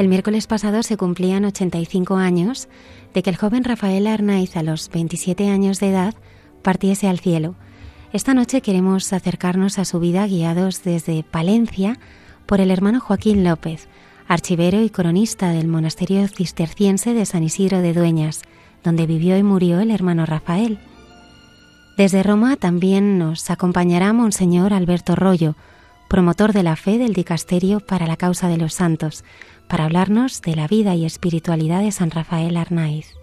El miércoles pasado se cumplían 85 años de que el joven Rafael Arnaiz, a los 27 años de edad, partiese al cielo. Esta noche queremos acercarnos a su vida guiados desde Palencia por el hermano Joaquín López, archivero y coronista del monasterio cisterciense de San Isidro de Dueñas, donde vivió y murió el hermano Rafael. Desde Roma también nos acompañará Monseñor Alberto Rollo, promotor de la fe del Dicasterio para la causa de los santos, para hablarnos de la vida y espiritualidad de San Rafael Arnaiz.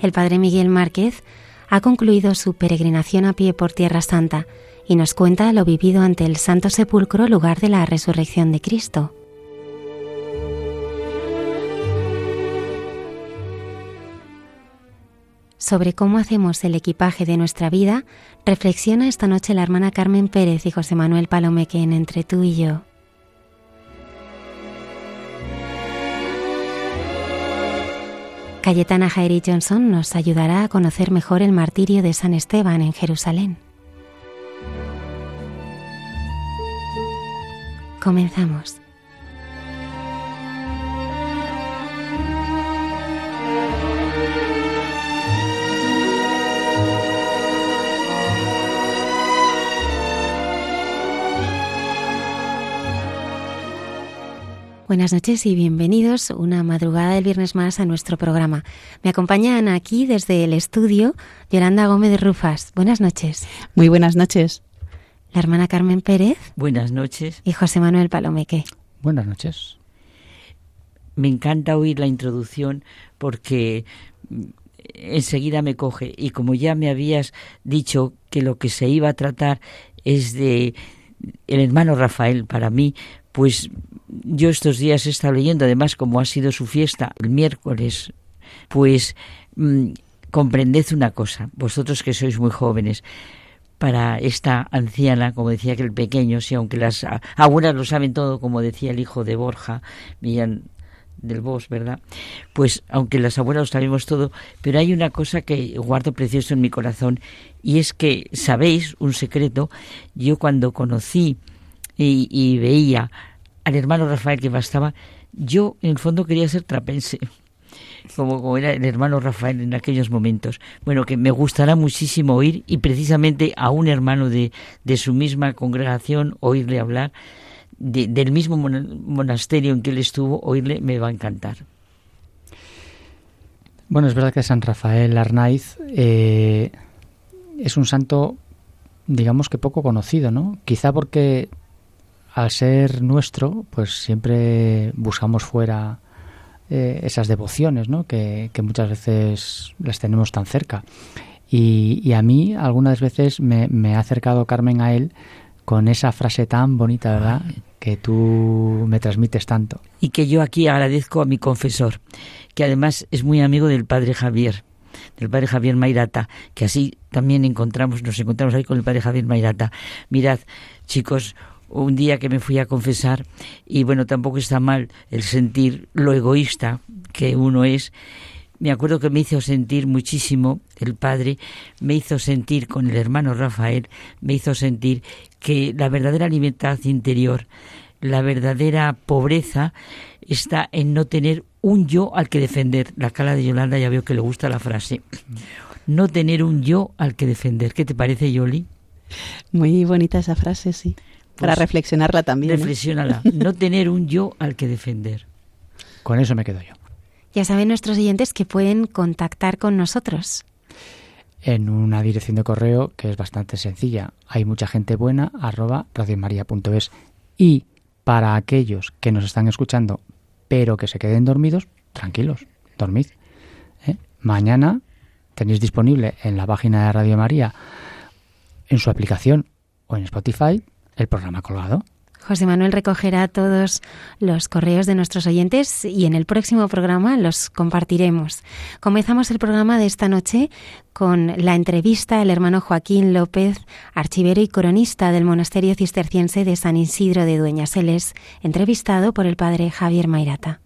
El padre Miguel Márquez ha concluido su peregrinación a pie por Tierra Santa y nos cuenta lo vivido ante el Santo Sepulcro, lugar de la resurrección de Cristo. Sobre cómo hacemos el equipaje de nuestra vida, reflexiona esta noche la hermana Carmen Pérez y José Manuel Palomeque en Entre tú y yo. Cayetana Jairi Johnson nos ayudará a conocer mejor el martirio de San Esteban en Jerusalén. Comenzamos. Buenas noches y bienvenidos una madrugada del viernes más a nuestro programa. Me acompañan aquí desde el estudio Yolanda Gómez de Rufas. Buenas noches. Muy buenas noches. La hermana Carmen Pérez. Buenas noches. Y José Manuel Palomeque. Buenas noches. Me encanta oír la introducción porque enseguida me coge y como ya me habías dicho que lo que se iba a tratar es de el hermano Rafael para mí, pues yo estos días he estado leyendo, además como ha sido su fiesta el miércoles, pues mmm, comprended una cosa, vosotros que sois muy jóvenes, para esta anciana, como decía que el pequeño, si aunque las abuelas lo saben todo, como decía el hijo de Borja, Millán del Bos, ¿verdad? Pues aunque las abuelas lo sabemos todo, pero hay una cosa que guardo precioso en mi corazón y es que, sabéis, un secreto, yo cuando conocí y veía al hermano Rafael que bastaba, yo en el fondo quería ser trapense, como, era el hermano Rafael en aquellos momentos. Bueno, que me gustará muchísimo oír y precisamente a un hermano de, de su misma congregación oírle hablar, de, del mismo monasterio en que él estuvo, oírle me va a encantar. Bueno, es verdad que San Rafael Arnaiz eh, es un santo, digamos que poco conocido, ¿no? Quizá porque al ser nuestro, pues siempre buscamos fuera eh, esas devociones, ¿no? Que, que, muchas veces las tenemos tan cerca. Y, y a mí algunas veces me, me, ha acercado Carmen a él con esa frase tan bonita, ¿verdad? Que tú me transmites tanto. Y que yo aquí agradezco a mi confesor, que además es muy amigo del padre Javier del padre Javier Mairata, que así también encontramos, nos encontramos ahí con el padre Javier Mairata. Mirad, chicos, un día que me fui a confesar y bueno, tampoco está mal el sentir lo egoísta que uno es. Me acuerdo que me hizo sentir muchísimo el padre, me hizo sentir con el hermano Rafael, me hizo sentir que la verdadera libertad interior, la verdadera pobreza está en no tener un yo al que defender. La cara de Yolanda ya veo que le gusta la frase. No tener un yo al que defender. ¿Qué te parece, Yoli? Muy bonita esa frase, sí. Pues Para reflexionarla también. Reflexionala. ¿no? no tener un yo al que defender. Con eso me quedo yo. Ya saben nuestros oyentes que pueden contactar con nosotros. En una dirección de correo que es bastante sencilla. Hay mucha gente buena, arroba radiomaria.es. Y para aquellos que nos están escuchando pero que se queden dormidos, tranquilos, dormid. ¿eh? Mañana tenéis disponible en la página de Radio María, en su aplicación o en Spotify, el programa colgado. José Manuel recogerá todos los correos de nuestros oyentes y en el próximo programa los compartiremos. Comenzamos el programa de esta noche con la entrevista al hermano Joaquín López, archivero y coronista del monasterio cisterciense de San Isidro de Dueñaseles, entrevistado por el padre Javier Mairata.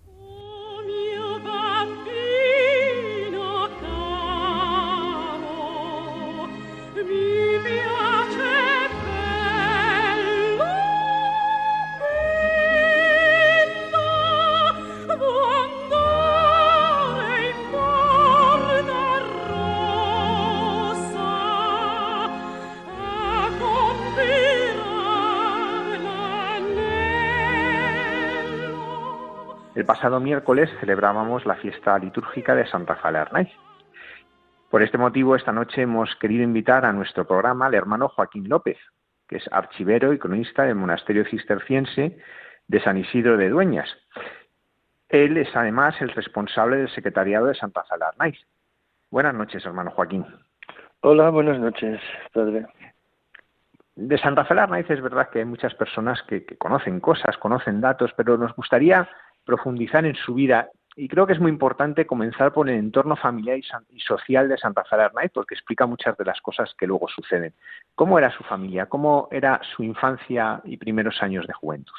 El pasado miércoles celebrábamos la fiesta litúrgica de Santa Arnaiz. Por este motivo, esta noche hemos querido invitar a nuestro programa al hermano Joaquín López, que es archivero y cronista del monasterio cisterciense de San Isidro de Dueñas. Él es además el responsable del secretariado de Santa Arnaiz. Buenas noches, hermano Joaquín. Hola, buenas noches, padre. De Santa Fe Arnaiz es verdad que hay muchas personas que, que conocen cosas, conocen datos, pero nos gustaría profundizar en su vida. Y creo que es muy importante comenzar por el entorno familiar y, social de Santa Fe Arnaiz, porque explica muchas de las cosas que luego suceden. ¿Cómo era su familia? ¿Cómo era su infancia y primeros años de juventud?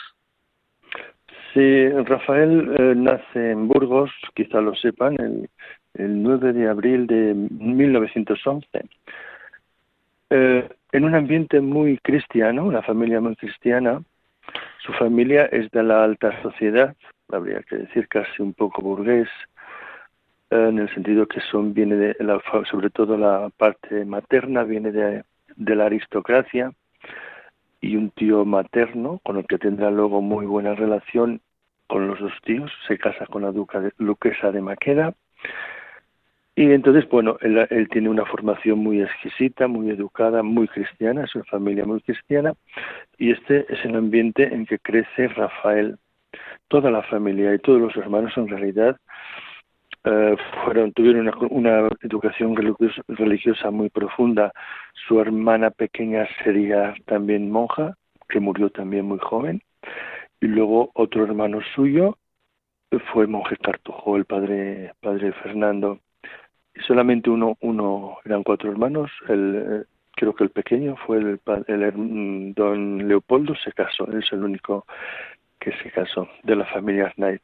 Sí, Rafael eh, nace en Burgos, quizá lo sepan, el, el 9 de abril de 1911. Eh, en un ambiente muy cristiano, una familia muy cristiana. Su familia es de la alta sociedad, habría que decir casi un poco burgués, eh, en el sentido que son viene de la, sobre todo la parte materna viene de, la aristocracia y un tío materno con el que tendrá luego muy buena relación con los dos tíos, se casa con la duca de, duquesa de Maqueda y entonces, bueno, él, tiene una formación muy exquisita, muy educada, muy cristiana, es una familia muy cristiana, y este es el ambiente en que crece Rafael toda la familia y todos los hermanos en realidad eh, fueron tuvieron una, educación religiosa, muy profunda. Su hermana pequeña sería también monja, que murió también muy joven, y luego otro hermano suyo fue monje cartujo, el padre padre Fernando. Solamente uno uno eran cuatro hermanos. El creo que el pequeño fue el, el don Leopoldo se casó, es el único que se casó, de la familia Knight.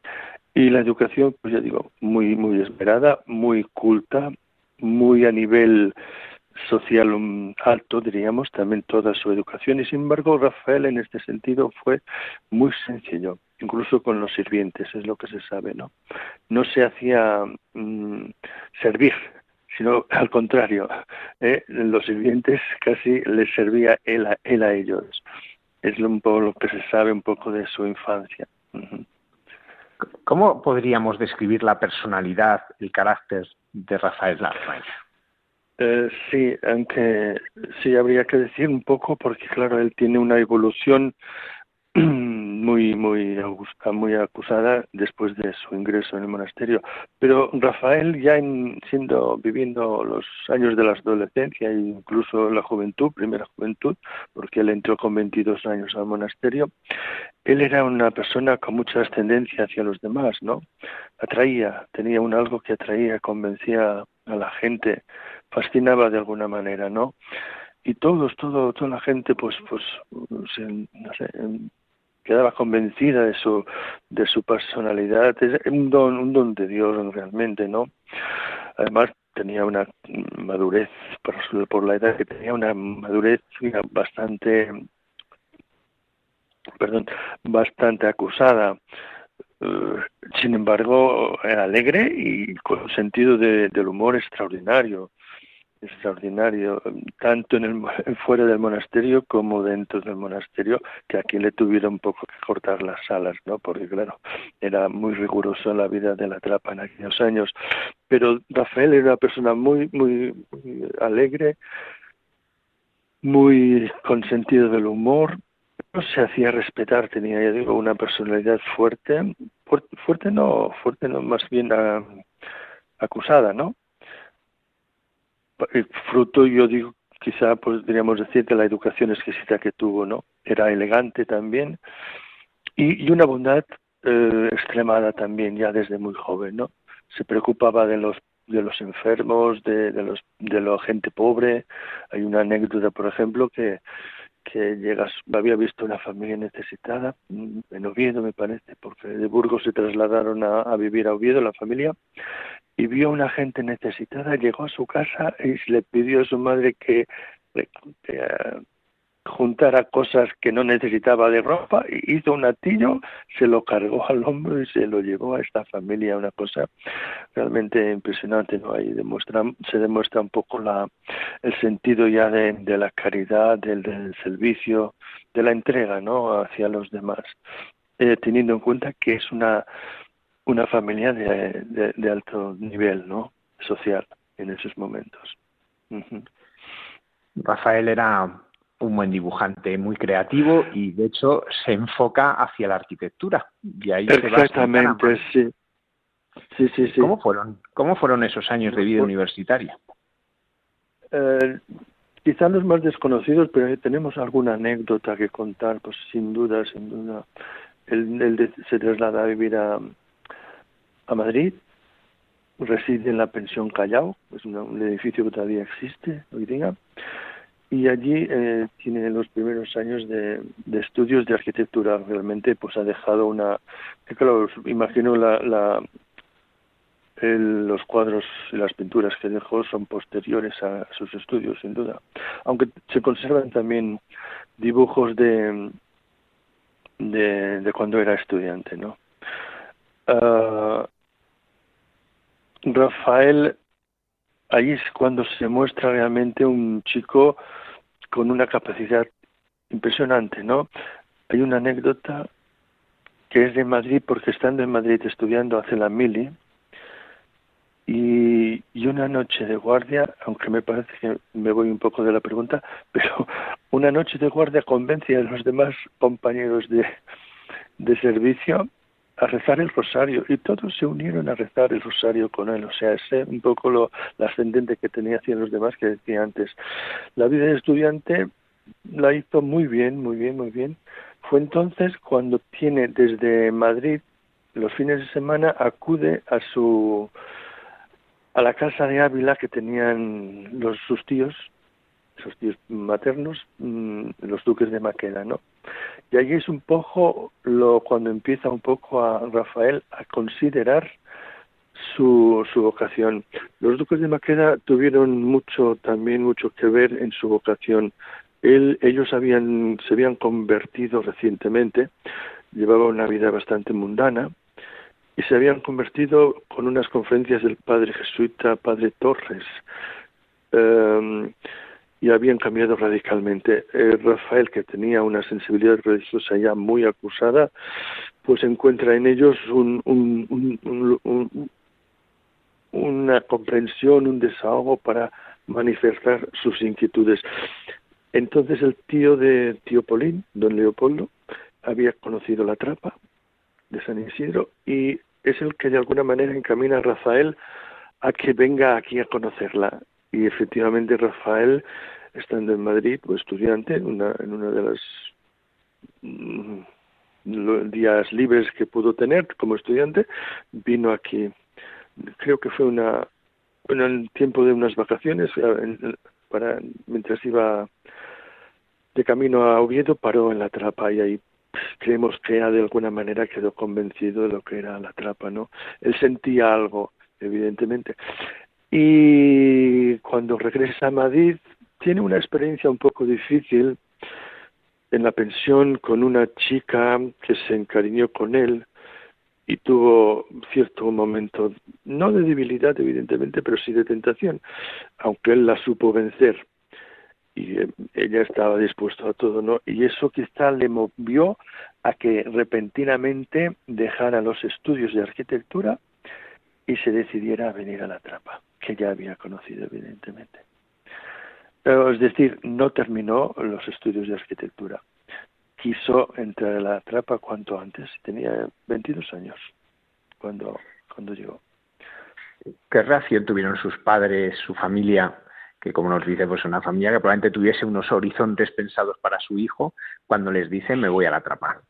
Y la educación, pues ya digo, muy, muy esmerada, muy culta, muy a nivel social um, alto, diríamos, también toda su educación. Y sin embargo, Rafael en este sentido fue muy sencillo, incluso con los sirvientes, es lo que se sabe, ¿no? No se hacía mm, servir, sino al contrario, ¿eh? los sirvientes casi les servía él a, él a ellos es un poco lo que se sabe un poco de su infancia. ¿Cómo podríamos describir la personalidad, el carácter de Rafael Larraín? Eh, sí, aunque sí habría que decir un poco porque claro, él tiene una evolución muy muy muy acusada después de su ingreso en el monasterio. Pero Rafael ya en, siendo viviendo los años de la adolescencia e incluso la juventud primera juventud porque él entró con 22 años al monasterio él era una persona con mucha ascendencia hacia los demás no atraía tenía un algo que atraía convencía a la gente fascinaba de alguna manera no y todos, todo, toda la gente, pues, pues, no sé, quedaba convencida de su de su personalidad. Es un don un don de Dios realmente no además tenía una madurez por, la edad que tenía una madurez bastante perdón bastante acusada. Eh, sin embargo era alegre y con sentido de, del humor extraordinario extraordinario, tanto en el, fuera del monasterio como dentro del monasterio, que aquí le tuvieron un poco que cortar las alas, ¿no? Porque claro, era muy riguroso la vida de la trapa en aquellos años. Pero Rafael era una persona muy, muy, alegre, muy con sentido del humor, se hacía respetar, tenía, ya digo, una personalidad fuerte, fuerte, no, fuerte no, más bien ah, acusada, ¿no? Fruto, yo digo, quizá podríamos decir de la educación exquisita que tuvo, ¿no? Era elegante también y, y una bondad eh, extremada también ya desde muy joven, ¿no? Se preocupaba de los de los enfermos, de, de los de la gente pobre. Hay una anécdota, por ejemplo, que que llegas, había visto una familia necesitada mm, en Oviedo, me parece, porque de Burgos se trasladaron a, vivir a Oviedo la familia y vio a una gente necesitada, llegó a su casa y le pidió a su madre que, que, que juntara cosas que no necesitaba de ropa, hizo un atillo, se lo cargó al hombro y se lo llevó a esta familia, una cosa realmente impresionante, ¿no? Ahí se demuestra un poco la, el sentido ya de, de la caridad, del, servicio, de la entrega, ¿no? Hacia los demás, eh, teniendo en cuenta que es una, una familia de, de, alto nivel, ¿no? Social en esos momentos. Rafael era un buen dibujante, muy creativo y de hecho se enfoca hacia la arquitectura. Y ahí Exactamente, sí. Sí, sí, sí. ¿Cómo fueron, cómo fueron esos años de vida universitaria? Eh, quizá los más desconocidos, pero tenemos alguna anécdota que contar, pues sin duda, sin duda. Él, él se traslada a vivir a, a Madrid, reside en la pensión Callao, es un edificio que todavía existe hoy día, y allí eh, tiene los primeros años de, de, estudios de arquitectura. Realmente, pues ha dejado una, claro, imagino la, la el, los cuadros y las pinturas que dejó son posteriores a sus estudios, sin duda. Aunque se conservan también dibujos de de, de cuando era estudiante, ¿no? Uh, Rafael ahí es cuando se muestra realmente un chico con una capacidad impresionante, ¿no? Hay una anécdota que es de Madrid, porque estando en Madrid estudiando hace la mili, y, y, una noche de guardia, aunque me parece que me voy un poco de la pregunta, pero una noche de guardia convence a los demás compañeros de, de servicio a rezar el rosario y todos se unieron a rezar el rosario con él. O sea, ese un poco lo ascendente que tenía hacia los demás que decía antes. La vida de estudiante la hizo muy bien, muy bien, muy bien. Fue entonces cuando tiene desde Madrid los fines de semana acude a su a la casa de Ávila que tenían los sus tíos sus tíos maternos, mmm, los duques de Maqueda, ¿no? Y ahí es un poco lo cuando empieza un poco a Rafael a considerar su, su vocación. Los duques de Maqueda tuvieron mucho también mucho que ver en su vocación. Él, ellos habían se habían convertido recientemente, llevaban una vida bastante mundana y se habían convertido con unas conferencias del padre jesuita, padre Torres. Um, y habían cambiado radicalmente. Eh, Rafael, que tenía una sensibilidad religiosa ya muy acusada, pues encuentra en ellos un, un, un, un, una comprensión, un desahogo para manifestar sus inquietudes. Entonces el tío de tío Polín, don Leopoldo, había conocido la trapa de San Isidro y es el que de alguna manera encamina a Rafael a que venga aquí a conocerla y efectivamente Rafael, estando en Madrid, pues estudiante, en una, en una de las mm, días libres que pudo tener como estudiante, vino aquí, creo que fue una, en el tiempo de unas vacaciones, para mientras iba de camino a Oviedo, paró en la trapa y ahí pues, creemos que de alguna manera quedó convencido de lo que era la trapa, ¿no? Él sentía algo, evidentemente. Y cuando regresa a Madrid, tiene una experiencia un poco difícil en la pensión con una chica que se encariñó con él y tuvo cierto momento, no de debilidad evidentemente, pero sí de tentación, aunque él la supo vencer y eh, ella estaba dispuesta a todo, ¿no? Y eso quizá le movió a que repentinamente dejara los estudios de arquitectura y se decidiera a venir a la trapa que ya había conocido, evidentemente. Es decir, no terminó los estudios de arquitectura. quiso entrar a la trapa cuanto antes. Tenía 22 años cuando, cuando llegó. ¿Qué reacción tuvieron sus padres, su familia, que como nos dice, pues una familia que probablemente tuviese unos horizontes pensados para su hijo, cuando les dicen me voy a la trapa?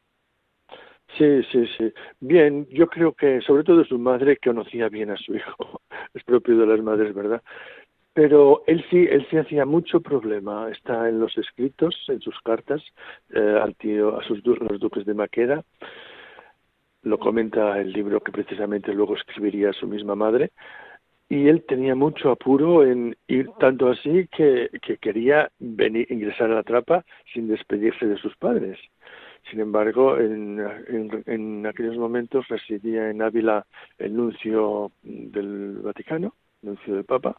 Sí, sí, sí. Bien, yo creo que sobre todo su madre conocía bien a su hijo. Es propio de las madres, ¿verdad? Pero él sí, él sí hacía mucho problema. Está en los escritos, en sus cartas eh, al tío, a sus los duques de Maqueda. Lo comenta el libro que precisamente luego escribiría su misma madre. Y él tenía mucho apuro en ir tanto así que, que quería venir, ingresar a la trapa sin despedirse de sus padres. Sin embargo, en, aquellos momentos residía en Ávila el nuncio del Vaticano, el nuncio del Papa,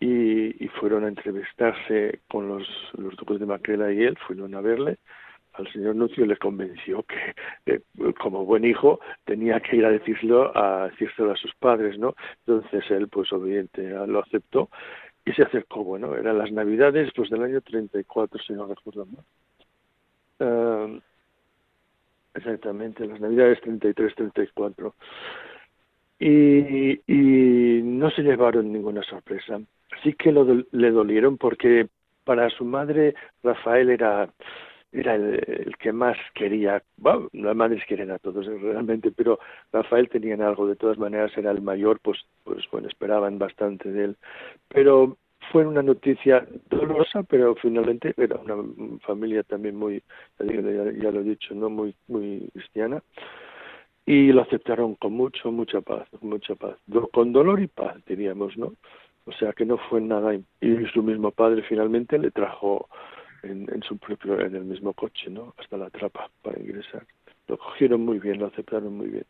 y, fueron a entrevistarse con los, los duques de Macrela y él, fueron a verle. Al señor Nuncio le convenció que, como buen hijo, tenía que ir a decirlo, a decírselo a sus padres, ¿no? Entonces él, pues obediente, lo aceptó y se acercó. Bueno, eran las Navidades, pues del año 34, si no recuerdo mal. Uh, Exactamente, las Navidades 33-34. Y, y no se llevaron ninguna sorpresa. Sí que lo, le dolieron porque para su madre Rafael era era el, que más quería, bueno, las madres quieren a todos realmente, pero Rafael tenía algo, de todas maneras era el mayor, pues, pues bueno, esperaban bastante de él. Pero fue una noticia dolorosa, pero finalmente era una familia también muy, ya, lo he dicho, no muy muy cristiana y lo aceptaron con mucho mucha paz, mucha paz, con dolor y paz diríamos, ¿no? O sea que no fue nada y su mismo padre finalmente le trajo en, en su propio en el mismo coche, ¿no? Hasta la trapa para ingresar. Lo cogieron muy bien, lo aceptaron muy bien.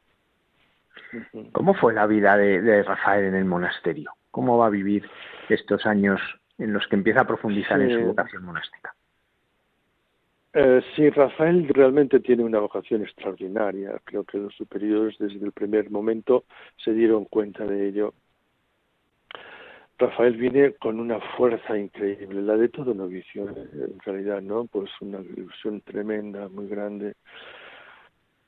¿Cómo fue la vida de Rafael en el monasterio? Cómo va a vivir estos años en los que empieza a profundizar en su vocación monástica. Eh, sí, Rafael realmente tiene una vocación extraordinaria. Creo que los superiores desde el primer momento se dieron cuenta de ello. Rafael viene con una fuerza increíble, la de todo novicio, en realidad, ¿no? Pues una ilusión tremenda, muy grande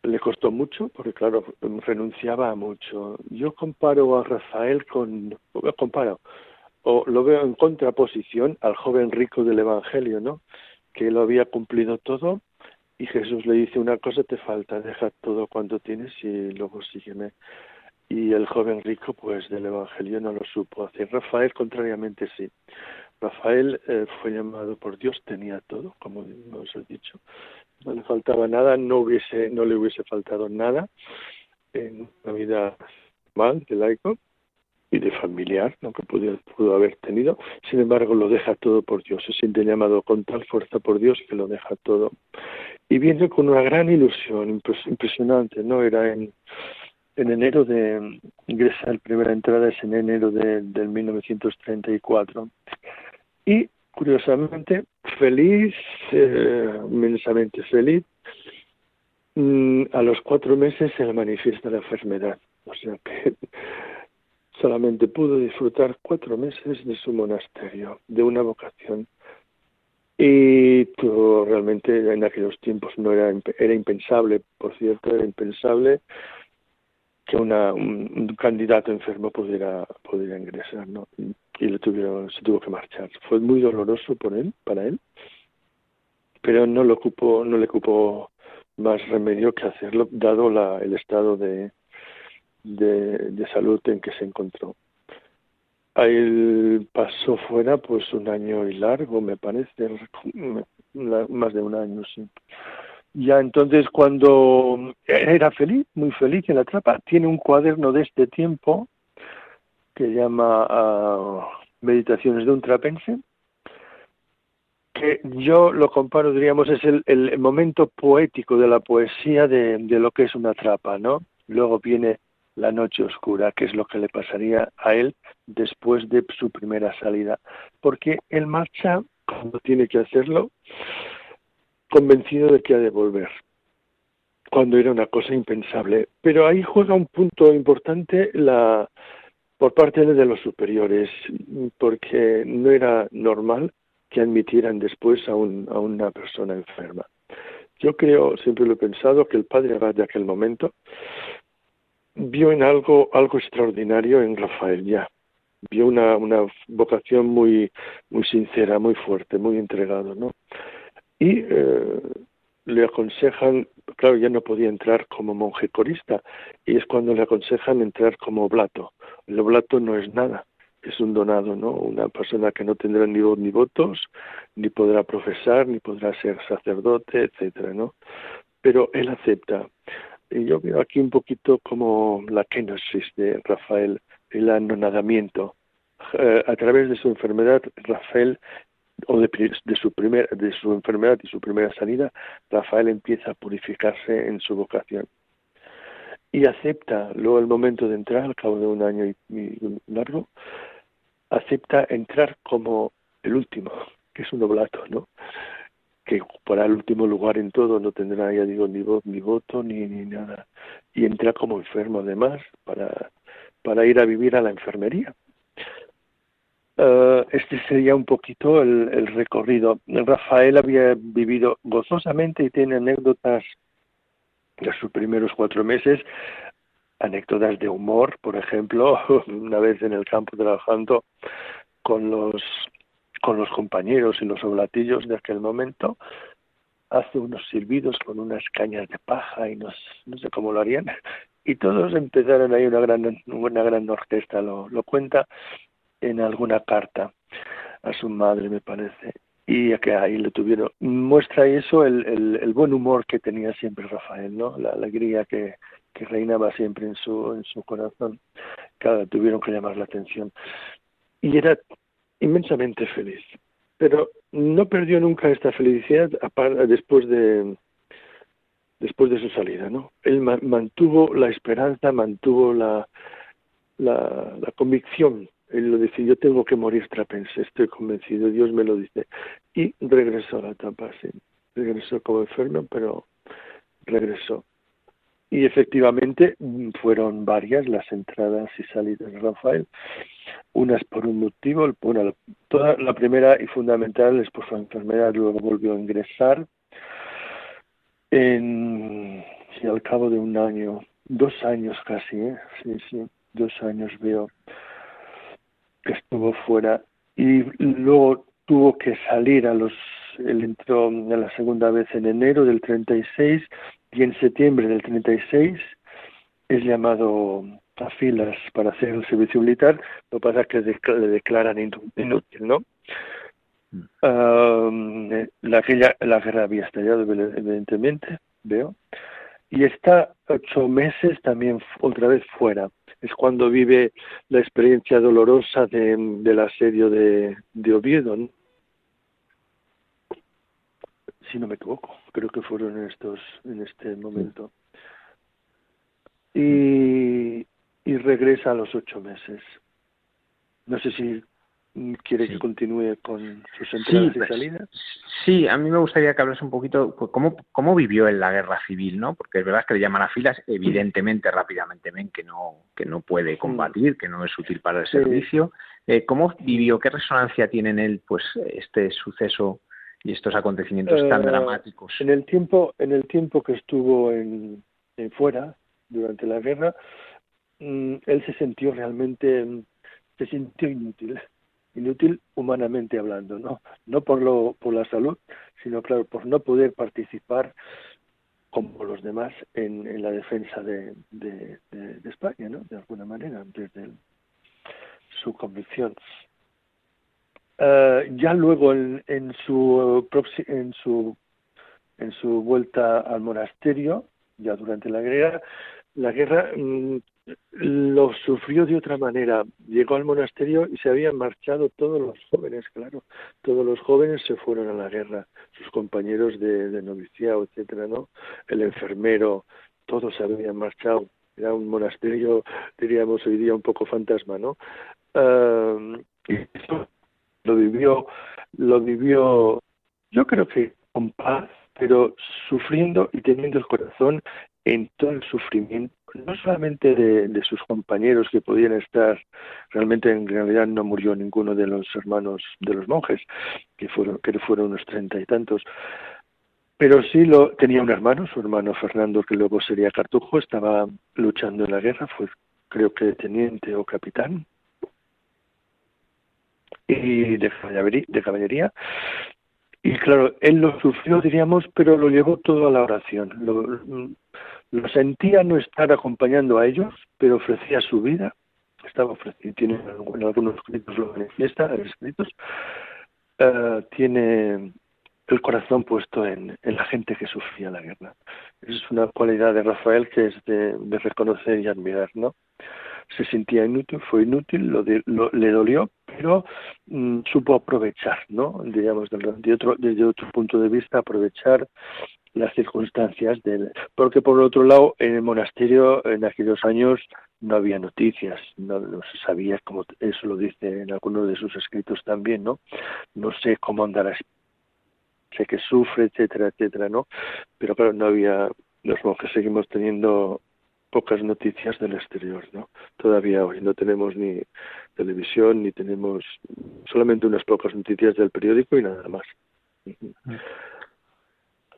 le costó mucho porque claro renunciaba a mucho. Yo comparo a Rafael con comparo o lo veo en contraposición al joven rico del evangelio no que lo había cumplido todo y Jesús le dice una cosa te falta deja todo cuanto tienes y luego sígueme. Y el joven rico pues del evangelio no lo supo hacer. Rafael contrariamente sí. Rafael eh, fue llamado por Dios tenía todo como os he dicho no le faltaba nada, no hubiese, no le hubiese faltado nada en una vida mal de laico y de familiar, lo que pudo, pudo haber tenido. Sin embargo, lo deja todo por Dios. Se siente llamado con tal fuerza por Dios que lo deja todo. Y viene con una gran ilusión, impresionante, ¿no? Era en, en enero de, ingresa la primera entrada es en enero de, del 1934. Y curiosamente, feliz, eh, inmensamente feliz. Mm, a los cuatro meses se le manifiesta la enfermedad, o sea que solamente pudo disfrutar cuatro meses de su monasterio, de una vocación. Y realmente en aquellos tiempos no era, era impensable, por cierto, era impensable que una, un, candidato enfermo pudiera, pudiera ingresar, ¿no? y le tuvieron, se tuvo que marchar. Fue muy doloroso por él, para él, pero no le ocupó, no le ocupó más remedio que hacerlo, dado la, el estado de, de, salud en que se encontró. Él pasó fuera pues un año y largo, me parece, más de un año, sí. Ya entonces cuando era feliz, muy feliz en la trapa, tiene un cuaderno de este tiempo que llama uh, Meditaciones de un trapense, que yo lo comparo, diríamos, es el, el momento poético de la poesía de, de, lo que es una trapa, ¿no? Luego viene la noche oscura, que es lo que le pasaría a él después de su primera salida, porque él marcha cuando tiene que hacerlo, convencido de que ha de volver, cuando era una cosa impensable. Pero ahí juega un punto importante la, por parte de los superiores, porque no era normal que admitieran después a, un, a una persona enferma. yo creo, siempre lo he pensado, que el padre Abad de aquel momento vio en algo, algo extraordinario en Rafael ya. Vio una, una vocación muy, muy sincera, muy fuerte, muy entregado, ¿no? Y eh, le aconsejan, claro, ya no podía entrar como monje corista, y es cuando le aconsejan entrar como oblato. El oblato no es nada, es un donado, ¿no? Una persona que no tendrá ni voz ni votos, ni podrá profesar, ni podrá ser sacerdote, etcétera, ¿no? Pero él acepta. Y yo veo aquí un poquito como la kenosis de Rafael, el anonadamiento. Eh, a través de su enfermedad, Rafael, o de, de, su primer, de su enfermedad y su primera salida, Rafael empieza a purificarse en su vocación. Y acepta, luego el momento de entrar, al cabo de un año y, largo, acepta entrar como el último, que es un oblato, ¿no? que ocupará el último lugar en todo, no tendrá, ya digo, ni voz, ni voto, ni, ni nada. Y entra como enfermo además para, para ir a vivir a la enfermería. Uh, este sería un poquito el, recorrido. Rafael había vivido gozosamente y tiene anécdotas de sus primeros cuatro meses, anécdotas de humor, por ejemplo, una vez en el campo trabajando con los con los compañeros y los oblatillos de aquel momento, hace unos silbidos con unas cañas de paja y no, no sé cómo lo harían, y todos empezaron ahí una gran, una gran orquesta, lo, lo cuenta en alguna carta a su madre, me parece, y que ahí le tuvieron. Muestra eso el, el, buen humor que tenía siempre Rafael, ¿no? La alegría que, que reinaba siempre en su, en su corazón. Tuvieron que llamar la atención. Y era inmensamente feliz. Pero no perdió nunca esta felicidad después de después de su salida, ¿no? Él mantuvo la esperanza, mantuvo la, la convicción. Él lo dice, yo tengo que morir trapense, estoy convencido, Dios me lo dice. Y regresó a la etapa, sí. Regresó como enfermo, pero regresó. Y efectivamente fueron varias las entradas y salidas de Rafael unas por un motivo, bueno, toda la primera y fundamental es por su enfermedad, luego volvió a ingresar en, sí, al cabo de un año, dos años casi, ¿eh? sí, sí, dos años veo que estuvo fuera y luego tuvo que salir a los, él entró a la segunda vez en enero del 36 y en septiembre del 36 es llamado a filas para hacer el servicio militar, lo que pasa es que le declaran inútil, ¿no? Uh, la, la guerra había estallado, evidentemente, veo, y está ocho meses también otra vez fuera. Es cuando vive la experiencia dolorosa de, del asedio de, de Oviedo, ¿no? si no me equivoco, creo que fueron en estos en este momento. Y, y regresa a los ocho meses. No sé si quiere que continúe con sus entradas y pues, salidas. Sí, a mí me gustaría que hablas un poquito pues, cómo, cómo vivió en la guerra civil, ¿no? Porque es verdad que le llaman a filas, evidentemente rápidamente ven que no que no puede combatir, que no es útil para el servicio. Eh, ¿Cómo vivió? ¿Qué resonancia tiene en él, pues, este suceso y estos acontecimientos tan eh, dramáticos? En el tiempo en el tiempo que estuvo en fuera durante la guerra Mm, él se sintió realmente, se sintió inútil, inútil humanamente hablando, no, no por lo, por la salud, sino claro por no poder participar como los demás en, en la defensa de, de, España, ¿no? De alguna manera, desde su convicción. Uh, ya luego en, en su en su en su vuelta al monasterio, ya durante la guerra, la guerra mm, lo sufrió de otra manera. Llegó al monasterio y se habían marchado todos los jóvenes, claro. Todos los jóvenes se fueron a la guerra, sus compañeros de, de noviciado, etcétera, ¿no? El enfermero, todos se habían marchado. Era un monasterio, diríamos hoy día, un poco fantasma, ¿no? y eso lo vivió, lo vivió, yo creo que con paz, pero sufriendo y teniendo el corazón en todo el sufrimiento, no solamente de, sus compañeros que podían estar, realmente en realidad no murió ninguno de los hermanos de los monjes, que fueron, que fueron unos treinta y tantos, pero sí lo tenía un hermano, su hermano Fernando, que luego sería Cartujo, estaba luchando en la guerra, fue creo que teniente o capitán y de caballería, de. Y claro, él lo sufrió, diríamos, pero lo llevó todo a la oración. Lo sentía no estar acompañando a ellos, pero ofrecía su vida. Estaba ofreciendo, tiene en algunos escritos lo manifiesta, escritos. Uh, tiene el corazón puesto en, en, la gente que sufría la guerra. Es una cualidad de Rafael que es de, de reconocer y admirar, ¿no? Se sentía inútil, fue inútil, lo, de, lo le dolió, pero mm, supo aprovechar, ¿no? Digamos, de otro, desde otro punto de vista, aprovechar las circunstancias del porque por otro lado en el monasterio en aquellos años no había noticias no, se sabía como eso lo dice en algunos de sus escritos también no no sé cómo andará sé que sufre etcétera etcétera no pero claro no había los monjes seguimos teniendo pocas noticias del exterior no todavía hoy no tenemos ni televisión ni tenemos solamente unas pocas noticias del periódico y nada más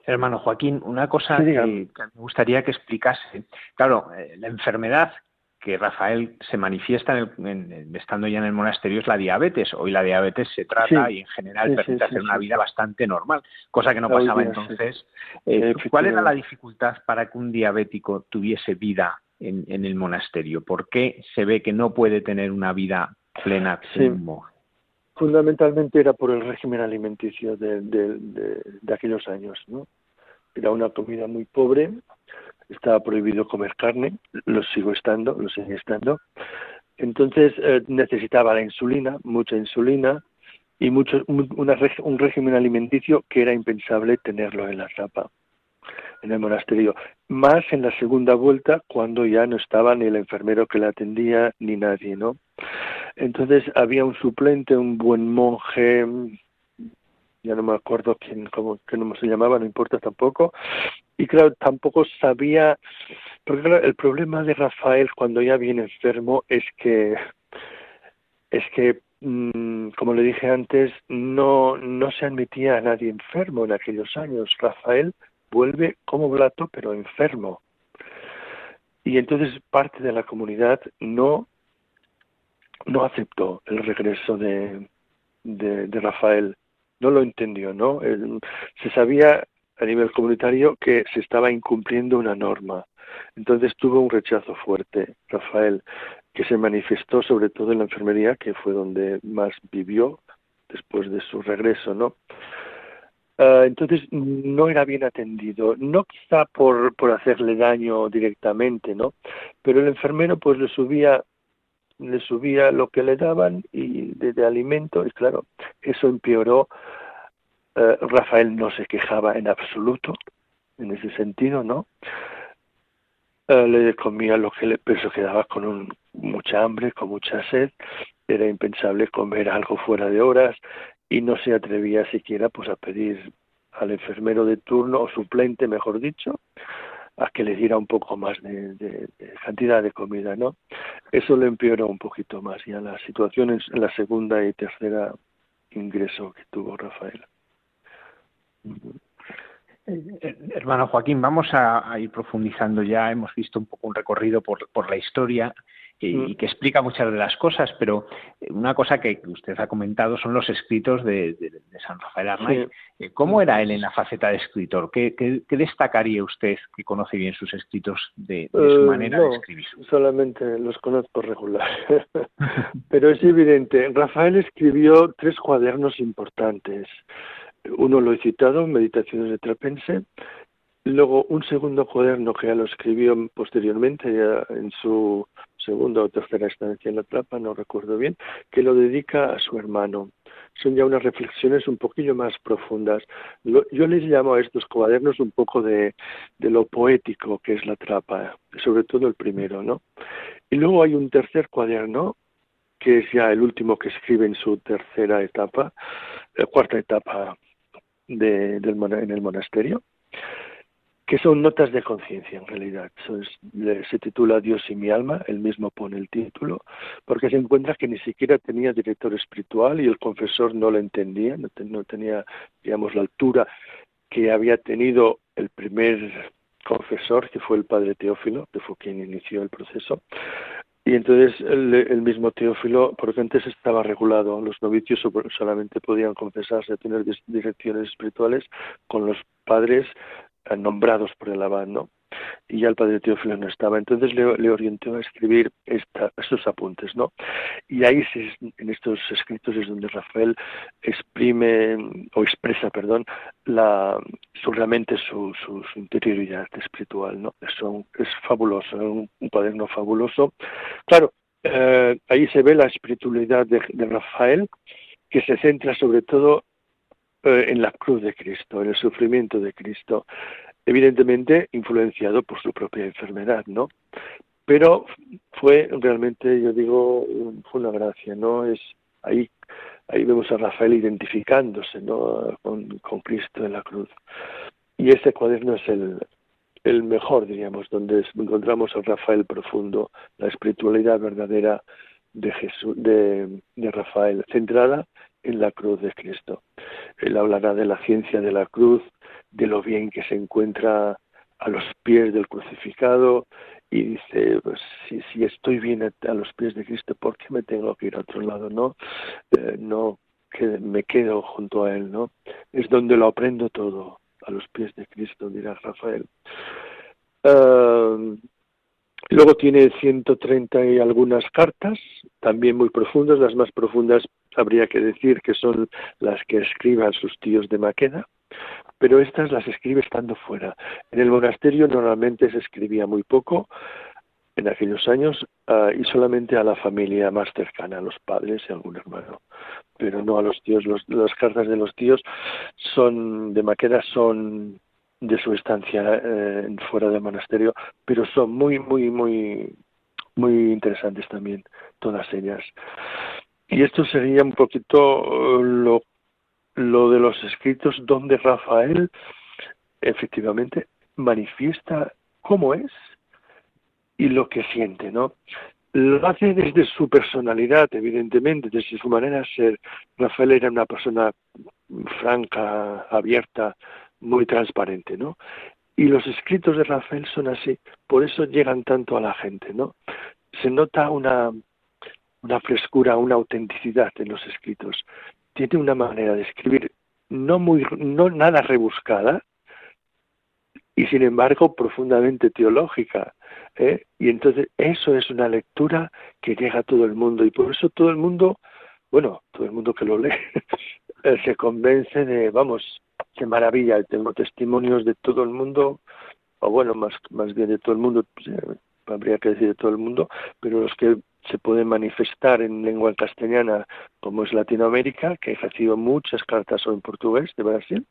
Hermano Joaquín, una cosa que, me gustaría que explicase. Claro, eh, la enfermedad que Rafael se manifiesta en estando ya en el monasterio es la diabetes. Hoy la diabetes se trata y en general permite hacer una vida bastante normal, cosa que no pasaba entonces. Eh, ¿Cuál era la dificultad para que un diabético tuviese vida en, el monasterio? ¿Por qué se ve que no puede tener una vida plena como Fundamentalmente era por el régimen alimenticio de, de, aquellos años, ¿no? Era una comida muy pobre, estaba prohibido comer carne, lo sigo estando, lo sigue estando. Entonces eh, necesitaba la insulina, mucha insulina y mucho, una, un régimen alimenticio que era impensable tenerlo en la zapa, en el monasterio. Más en la segunda vuelta, cuando ya no estaba ni el enfermero que la atendía ni nadie, ¿no? Entonces había un suplente, un buen monje, ya no me acuerdo quién, cómo, nombre se llamaba, no importa tampoco. Y claro, tampoco sabía, porque claro, el problema de Rafael cuando ya viene enfermo es que, es que, mmm, como le dije antes, no, no se admitía a nadie enfermo en aquellos años. Rafael vuelve como blato, pero enfermo. Y entonces parte de la comunidad no no aceptó el regreso de, de, Rafael, no lo entendió, ¿no? se sabía a nivel comunitario que se estaba incumpliendo una norma. Entonces tuvo un rechazo fuerte, Rafael, que se manifestó sobre todo en la enfermería, que fue donde más vivió después de su regreso, ¿no? Uh, entonces no era bien atendido, no quizá por, por hacerle daño directamente, ¿no? Pero el enfermero pues le subía le subía lo que le daban y de, alimento y claro eso empeoró. Eh, Rafael no se quejaba en absoluto en ese sentido no eh, le comía lo que le pero quedaba con un, mucha hambre con mucha sed. Era impensable comer algo fuera de horas y no se atrevía siquiera pues a pedir al enfermero de turno o suplente mejor dicho a que le diera un poco más de, cantidad de comida, ¿no? Eso le empeoró un poquito más ya la situación en, la segunda y tercera ingreso que tuvo Rafael. Eh, hermano Joaquín, vamos a, a, ir profundizando ya. Hemos visto un poco un recorrido por, por la historia y, mm. que explica muchas de las cosas, pero eh, una cosa que usted ha comentado son los escritos de, de, de San Rafael Arnaiz. Sí. Eh, ¿Cómo era él en la faceta de escritor? ¿Qué, qué, qué destacaría usted que conoce bien sus escritos de, de su uh, manera no, de escribir? Solamente los conozco regular, pero es evidente. Rafael escribió tres cuadernos importantes. Uno lo he citado, Meditaciones de Trapense, Luego, un segundo cuaderno que ya lo escribió posteriormente, ya en su segunda o tercera estancia en la trapa, no recuerdo bien, que lo dedica a su hermano. Son ya unas reflexiones un poquillo más profundas. Lo, yo les llamo a estos cuadernos un poco de, de lo poético que es la trapa, sobre todo el primero, ¿no? Y luego hay un tercer cuaderno, que es ya el último que escribe en su tercera etapa, la cuarta etapa de, del, en el monasterio, que son notas de conciencia en realidad. Se titula Dios y mi alma, él mismo pone el título, porque se encuentra que ni siquiera tenía director espiritual y el confesor no lo entendía, no, te, no tenía, digamos, la altura que había tenido el primer confesor, que fue el padre Teófilo, que fue quien inició el proceso. Y entonces el, mismo Teófilo, porque antes estaba regulado, los novicios solamente podían confesarse, tener direcciones espirituales con los padres nombrados por el abad, ¿no? y ya el padre Teófilo no estaba. Entonces le, orientó a escribir estos apuntes, ¿no? Y ahí en estos escritos es donde Rafael exprime o expresa, perdón, la, su, realmente su, su, interioridad espiritual, ¿no? Eso es fabuloso, un, un cuaderno fabuloso. Claro, eh, ahí se ve la espiritualidad de, Rafael, que se centra sobre todo eh, en la cruz de Cristo, en el sufrimiento de Cristo evidentemente influenciado por su propia enfermedad, ¿no? Pero fue realmente, yo digo, fue una gracia, ¿no? Es ahí, ahí vemos a Rafael identificándose, ¿no? Con, Cristo en la cruz. Y este cuaderno es el, el mejor, diríamos, donde encontramos a Rafael profundo, la espiritualidad verdadera de Jesús, de, de Rafael, centrada en la cruz de Cristo. Él hablará de la ciencia de la cruz, de lo bien que se encuentra a los pies del crucificado y dice, pues si, si estoy bien a, los pies de Cristo, ¿por qué me tengo que ir a otro lado? No, eh, no que me quedo junto a Él, ¿no? Es donde lo aprendo todo, a los pies de Cristo, dirá Rafael. Uh, luego tiene 130 y algunas cartas, también muy profundas, las más profundas habría que decir que son las que escriban sus tíos de Maqueda, pero estas las escribe estando fuera. En el monasterio normalmente se escribía muy poco en aquellos años ah, y solamente a la familia más cercana, a los padres y algún hermano, pero no a los tíos. las cartas de los tíos son de Maqueda son de su estancia eh, fuera del monasterio, pero son muy, muy, muy, muy interesantes también, todas ellas. Y esto sería un poquito lo lo de los escritos donde Rafael efectivamente manifiesta cómo es y lo que siente, ¿no? Lo hace desde su personalidad, evidentemente, desde su manera de ser. Rafael era una persona franca, abierta, muy transparente, ¿no? Y los escritos de Rafael son así, por eso llegan tanto a la gente, ¿no? Se nota una, una frescura, una autenticidad en los escritos tiene una manera de escribir no muy no nada rebuscada y sin embargo profundamente teológica ¿eh? y entonces eso es una lectura que llega a todo el mundo y por eso todo el mundo bueno todo el mundo que lo lee eh, se convence de vamos qué maravilla tengo testimonios de todo el mundo o bueno más más bien de todo el mundo pues, eh, habría que decir de todo el mundo pero los que se puede manifestar en lengua castellana como es Latinoamérica, que he recibido muchas cartas en portugués de Brasil,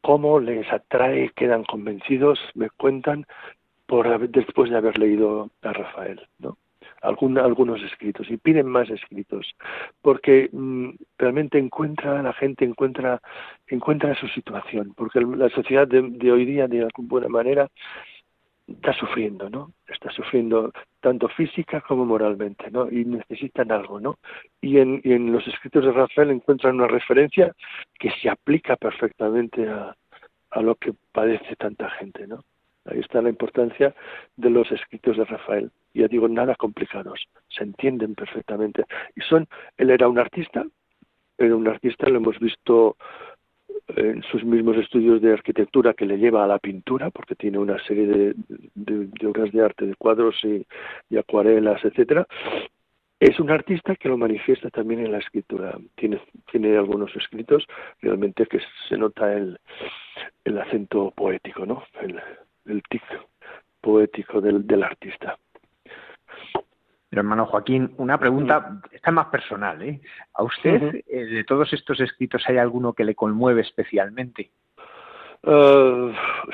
cómo les atrae, quedan convencidos, me cuentan por después de haber leído a Rafael, ¿no? Algunos escritos y piden más escritos porque mm, realmente encuentra la gente encuentra encuentra su situación porque la sociedad de, de hoy día de alguna manera está sufriendo, ¿no? Está sufriendo tanto física como moralmente, ¿no? Y necesitan algo, ¿no? Y en, y en los escritos de Rafael encuentran una referencia que se aplica perfectamente a, a lo que padece tanta gente, ¿no? Ahí está la importancia de los escritos de Rafael. Ya digo, nada complicados, se entienden perfectamente. Y son, él era un artista, era un artista, lo hemos visto en sus mismos estudios de arquitectura que le lleva a la pintura, porque tiene una serie de, obras de arte, de cuadros y, acuarelas, etcétera. Es un artista que lo manifiesta también en la escritura. Tiene, tiene algunos escritos realmente que se nota el, el acento poético, ¿no? El, el tic poético del, del artista hermano Joaquín, una pregunta, esta más personal. ¿eh? ¿A usted, eh, de todos estos escritos, hay alguno que le conmueve especialmente? Uh,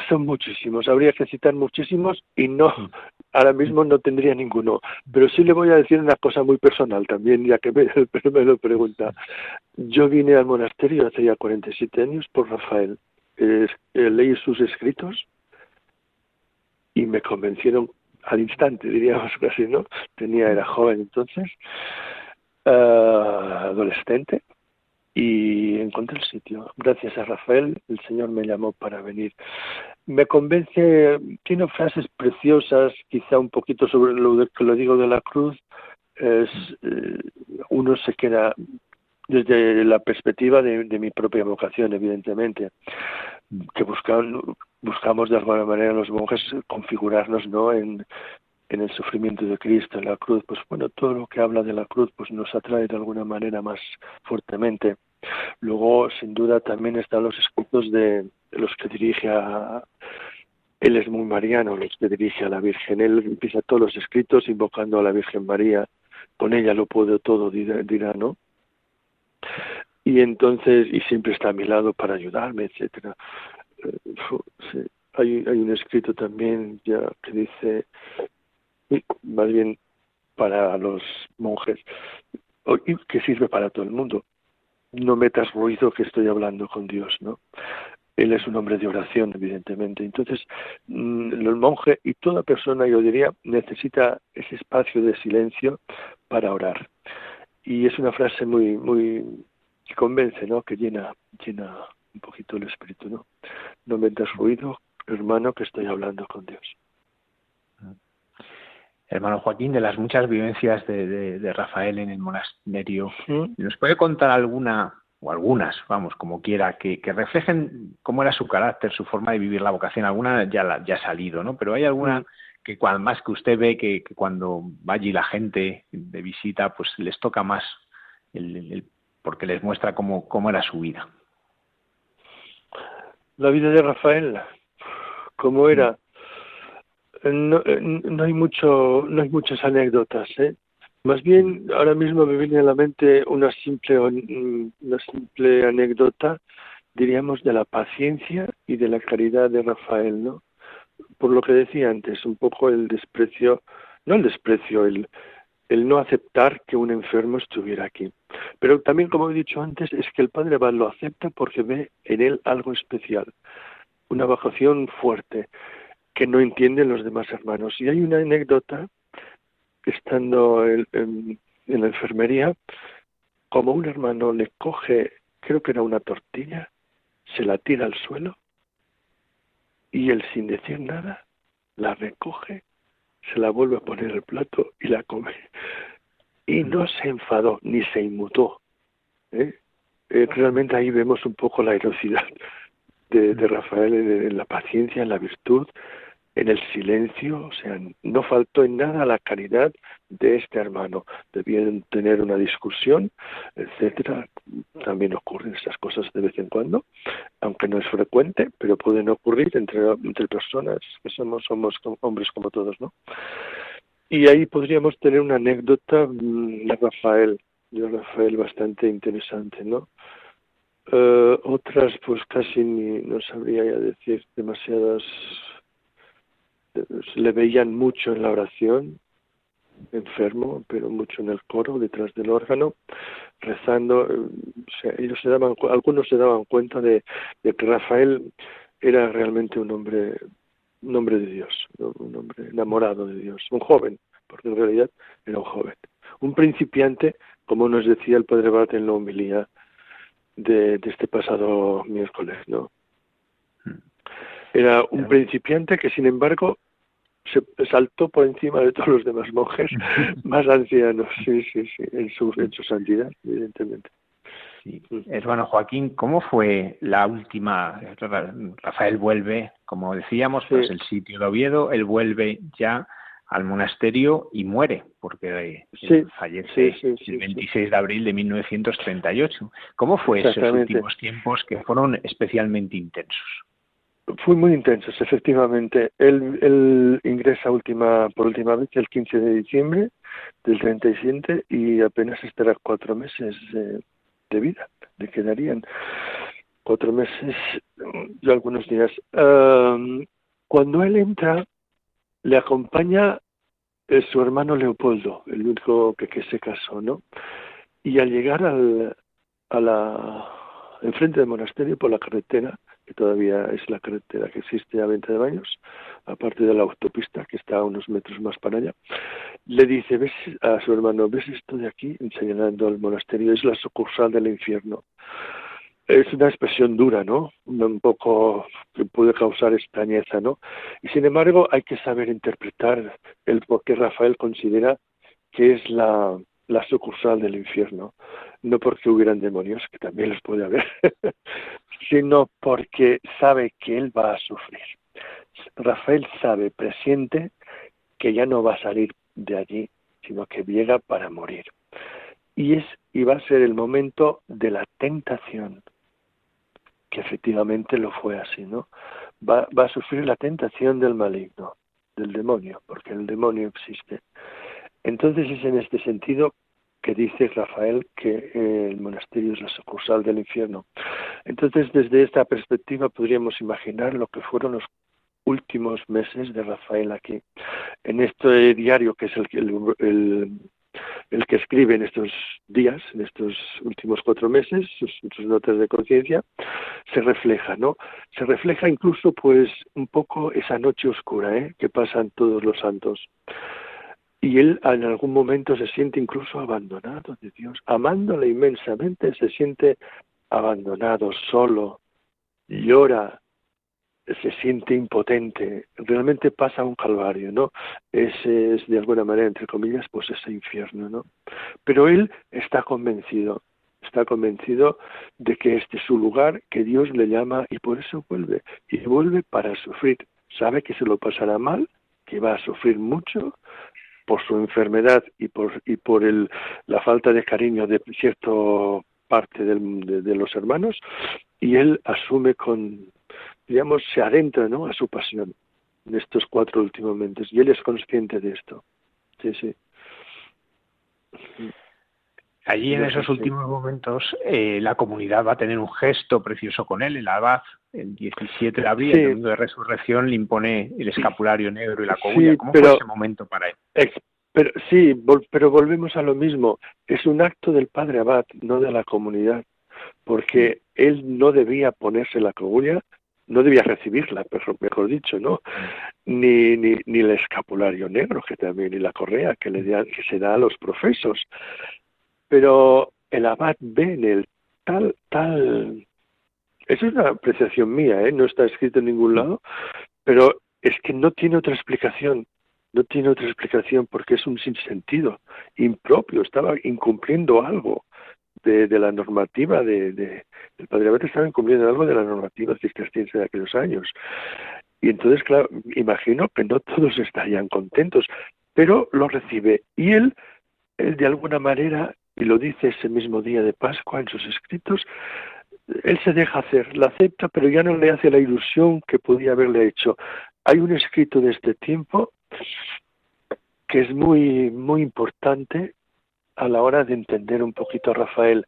son muchísimos, habría que citar muchísimos y no, ahora mismo no tendría ninguno. Pero sí le voy a decir una cosa muy personal también, ya que me, me lo pregunta. Yo vine al monasterio hace ya 47 años por Rafael. Eh, leí sus escritos y me convencieron al instante, diríamos casi, ¿no? Tenía, era joven entonces, uh, adolescente, y encontré el sitio. Gracias a Rafael, el Señor me llamó para venir. Me convence, tiene frases preciosas, quizá un poquito sobre lo que lo digo de la cruz. Es, eh, uno se queda desde la perspectiva de, mi propia vocación, evidentemente, que buscamos de alguna manera los monjes configurarnos ¿no? en, en el sufrimiento de Cristo, en la cruz, pues bueno, todo lo que habla de la cruz pues nos atrae de alguna manera más fuertemente. Luego, sin duda, también están los escritos de, los que dirige a... Él es muy mariano, los que dirige a la Virgen. Él empieza todos los escritos invocando a la Virgen María. Con ella lo puedo todo, dirá, ¿no? Y entonces, y siempre está a mi lado para ayudarme, etcétera. Eh, hay, hay un escrito también ya que dice, más bien para los monjes, que sirve para todo el mundo. No metas ruido que estoy hablando con Dios, ¿no? Él es un hombre de oración, evidentemente. Entonces, mm, el monje y toda persona, yo diría, necesita ese espacio de silencio para orar. Y es una frase muy, muy que convence, ¿no? Que llena, llena un poquito el espíritu, ¿no? No metas ruido, hermano, que estoy hablando con Dios hermano Joaquín, de las muchas vivencias de, Rafael en el monasterio. ¿Nos puede contar alguna, o algunas, vamos, como quiera, que, reflejen cómo era su carácter, su forma de vivir la vocación? Alguna ya, ya ha salido, ¿no? Pero hay alguna que cuando, más que usted ve que, cuando va allí la gente de visita, pues les toca más, porque les muestra cómo, cómo era su vida. La vida de Rafael, cómo era no, eh, no hay mucho, no hay muchas anécdotas, ¿eh? Más bien, ahora mismo me viene a la mente una simple, una simple anécdota, diríamos, de la paciencia y de la caridad de Rafael, ¿no? Por lo que decía antes, un poco el desprecio, no el desprecio, el, el no aceptar que un enfermo estuviera aquí. Pero también, como he dicho antes, es que el Padre Abad lo acepta porque ve en él algo especial, una vocación fuerte que no entienden los demás hermanos. Y hay una anécdota, estando en, la enfermería, como un hermano le coge, creo que era una tortilla, se la tira al suelo y él sin decir nada la recoge, se la vuelve a poner el plato y la come. Y no se enfadó ni se inmutó. ¿eh? Eh, realmente ahí vemos un poco la heroicidad de, Rafael en, la paciencia, en la virtud, en el silencio, o sea, no faltó en nada la caridad de este hermano. Debían tener una discusión, etcétera. También ocurren esas cosas de vez en cuando, aunque no es frecuente, pero pueden ocurrir entre, entre personas que somos, somos hombres como todos, ¿no? Y ahí podríamos tener una anécdota mm, de Rafael, de Rafael bastante interesante, ¿no? Eh, otras, pues casi ni, no sabría ya decir demasiadas le veían mucho en la oración, enfermo, pero mucho en el coro, detrás del órgano, rezando. ellos se daban, algunos se daban cuenta de, que Rafael era realmente un hombre, un hombre de Dios, un hombre enamorado de Dios, un joven, porque en realidad era un joven, un principiante, como nos decía el Padre Bat en la homilía de, de este pasado miércoles, ¿no? Hmm. Era un principiante que, sin embargo, se saltó por encima de todos los demás monjes más ancianos, sí, sí, sí, en su, en su santidad, evidentemente. Sí. Hermano Joaquín, ¿cómo fue la última? Rafael vuelve, como decíamos, pues el sitio de Oviedo, él vuelve ya al monasterio y muere, porque fallece el 26 de abril de 1938. ¿Cómo fue esos últimos tiempos que fueron especialmente intensos? Fue muy intensos, efectivamente. Él, ingresa última, por última vez el 15 de diciembre del 37 y apenas estará cuatro meses de vida. Le quedarían cuatro meses y algunos días. cuando él entra, le acompaña eh, su hermano Leopoldo, el único que, que se casó, ¿no? Y al llegar al, a la enfrente del monasterio por la carretera, que todavía es la carretera que existe a 20 de baños, aparte de la autopista que está a unos metros más para allá, le dice, ves a su hermano, ¿ves esto de aquí? Señalando el monasterio, es la sucursal del infierno. Es una expresión dura, ¿no? Un poco que puede causar extrañeza, ¿no? Y sin embargo hay que saber interpretar el por qué Rafael considera que es la, la sucursal del infierno, no porque hubieran demonios, que también los puede haber, sino porque sabe que él va a sufrir. Rafael sabe, presiente, que ya no va a salir de allí, sino que llega para morir. Y es y va a ser el momento de la tentación, que efectivamente lo fue así, ¿no? Va, va a sufrir la tentación del maligno, del demonio, porque el demonio existe. Entonces es en este sentido que dice Rafael que eh, el monasterio es la sucursal del infierno. Entonces, desde esta perspectiva podríamos imaginar lo que fueron los últimos meses de Rafael aquí. En este diario, que es el, el, el, que escribe en estos días, en estos últimos cuatro meses, sus, sus notas de conciencia, se refleja, ¿no? Se refleja incluso, pues, un poco esa noche oscura, ¿eh? Que pasan todos los santos y él en algún momento se siente incluso abandonado de Dios. Amándole inmensamente se siente abandonado, solo, llora, se siente impotente, realmente pasa un calvario, ¿no? Ese es de alguna manera, entre comillas, pues ese infierno, ¿no? Pero él está convencido, está convencido de que este es su lugar, que Dios le llama y por eso vuelve, y vuelve para sufrir. Sabe que se lo pasará mal, que va a sufrir mucho, por su enfermedad y por, y por el, la falta de cariño de cierta parte de, los hermanos, y él asume con, digamos, se adentra ¿no? a su pasión en estos cuatro últimos momentos, y él es consciente de esto. Sí, sí. Allí en esos últimos momentos eh, la comunidad va a tener un gesto precioso con él. El abad, el 17 de abril, el domingo de resurrección, le impone el escapulario negro y la cogulla. ¿Cómo fue ese momento para él? pero, sí, pero volvemos a lo mismo. Es un acto del padre abad, no de la comunidad, porque él no debía ponerse la cogulla, no debía recibirla, mejor dicho, ¿no? Ni, ni, ni el escapulario negro, que también, ni la correa que, le que se da a los profesos pero el abad ve en él tal, tal... Esa es una apreciación mía, ¿eh? no está escrito en ningún lado, pero es que no tiene otra explicación, no tiene otra explicación porque es un sinsentido, impropio, estaba incumpliendo algo de, de la normativa de, de, el padre abad estaba incumpliendo algo de la normativa cisterciense de aquellos años. Y entonces, claro, imagino que no todos estarían contentos, pero lo recibe y él, él de alguna manera y lo dice ese mismo día de Pascua en sus escritos, él se deja hacer, la acepta, pero ya no le hace la ilusión que podía haberle hecho. Hay un escrito de este tiempo que es muy, muy importante a la hora de entender un poquito a Rafael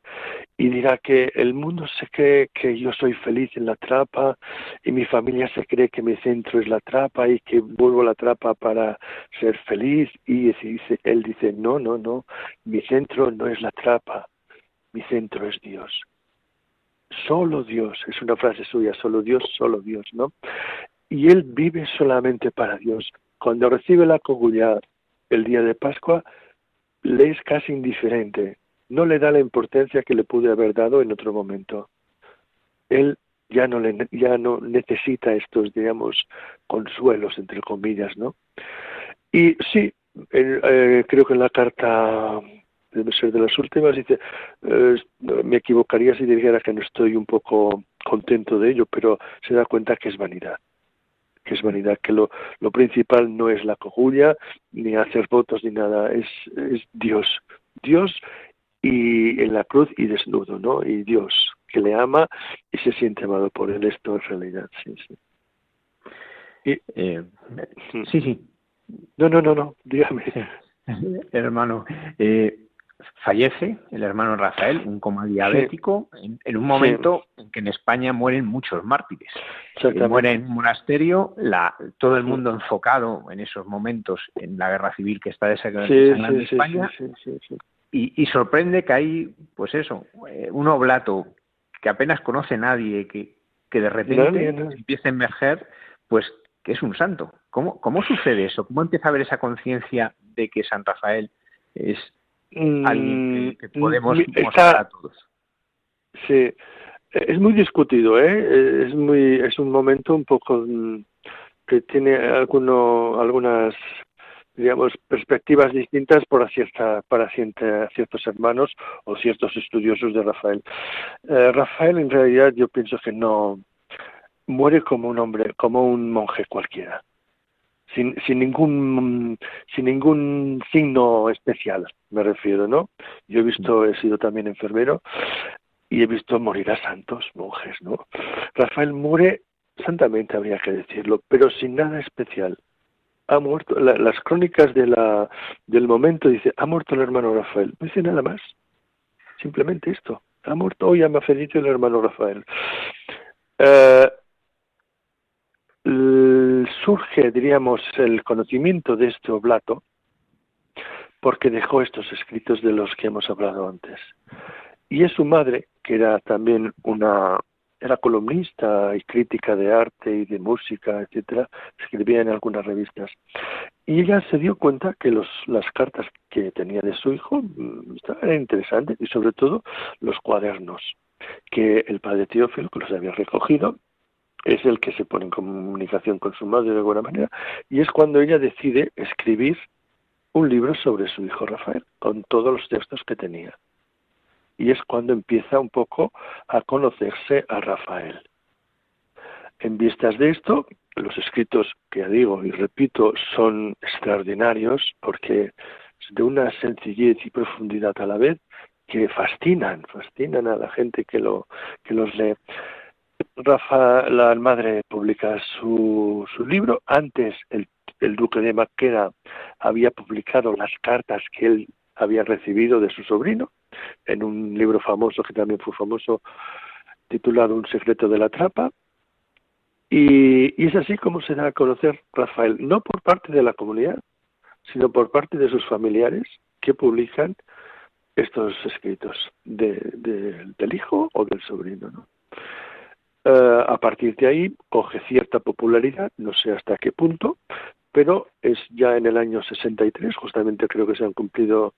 y dirá que el mundo se cree que yo soy feliz en la trapa y mi familia se cree que mi centro es la trapa y que vuelvo a la trapa para ser feliz y él dice, no, no, no, mi centro no es la trapa, mi centro es Dios. Solo Dios, es una frase suya, solo Dios, solo Dios, ¿no? Y él vive solamente para Dios. Cuando recibe la comunidad el día de Pascua, le es casi indiferente, no le da la importancia que le pude haber dado en otro momento. Él ya no, le, ya no necesita estos, digamos, consuelos, entre comillas, ¿no? Y sí, eh, creo que en la carta, debe ser de las últimas, dice, eh, me equivocaría si dijera que no estoy un poco contento de ello, pero se da cuenta que es vanidad que es vanidad, que lo, lo principal no es la cojulla, ni hacer votos, ni nada, es, es Dios. Dios y en la cruz y desnudo, ¿no? Y Dios, que le ama y se siente amado por él, esto es realidad, sí, sí. Y, eh, sí, sí. No, no, no, no, dígame. Hermano, eh, fallece el hermano Rafael, un coma diabético, en, un momento en que en España mueren muchos mártires. muere en un monasterio, la, todo el mundo enfocado en esos momentos en la guerra civil que está desencadenando en España. Y, y, sorprende que hay, pues eso, eh, un oblato que apenas conoce nadie, que, que de repente empieza a emerger, pues que es un santo. ¿Cómo, ¿Cómo sucede eso? ¿Cómo empieza a haber esa conciencia de que San Rafael es alguien que, mm, podemos mostrar a todos? Sí, es muy discutido, ¿eh? Es muy, es un momento un poco mm, que tiene alguno, algunas digamos, perspectivas distintas para, cierta, para ciertos hermanos o ciertos estudiosos de Rafael. Eh, Rafael, en realidad, yo pienso que no muere como un hombre, como un monje cualquiera, sin, sin ningún sin ningún signo especial, me refiero, ¿no? Yo he visto, he sido también enfermero y he visto morir a santos monjes, ¿no? Rafael muere santamente, habría que decirlo, pero sin nada especial ha muerto, las crónicas de la, del momento dice, ha muerto el hermano Rafael. No dice nada más. Simplemente esto. Ha muerto hoy Amafedito el hermano Rafael. Eh, surge, diríamos, el conocimiento de este oblato porque dejó estos escritos de los que hemos hablado antes. Y es su madre, que era también una, era columnista y crítica de arte y de música, etcétera, escribía en algunas revistas. Y ella se dio cuenta que las cartas que tenía de su hijo mm, estaban interesantes y sobre todo los cuadernos que el padre Teófilo, que los había recogido, es el que se pone en comunicación con su madre de alguna manera, y es cuando ella decide escribir un libro sobre su hijo Rafael, con todos los textos que tenía y es cuando empieza un poco a conocerse a Rafael. En vistas de esto, los escritos que ya digo y repito son extraordinarios porque de una sencillez y profundidad a la vez que fascinan, fascinan a la gente que lo que los lee. Rafa, la madre publica su, su libro. Antes el, el duque de Maqueda había publicado las cartas que él había recibido de su sobrino en un libro famoso que también fue famoso titulado Un secreto de la trapa. Y, es así como se da a conocer Rafael, no por parte de la comunidad, sino por parte de sus familiares que publican estos escritos del hijo o del sobrino. ¿no? Eh, a partir de ahí coge cierta popularidad, no sé hasta qué punto, pero es ya en el año 63, justamente creo que se han cumplido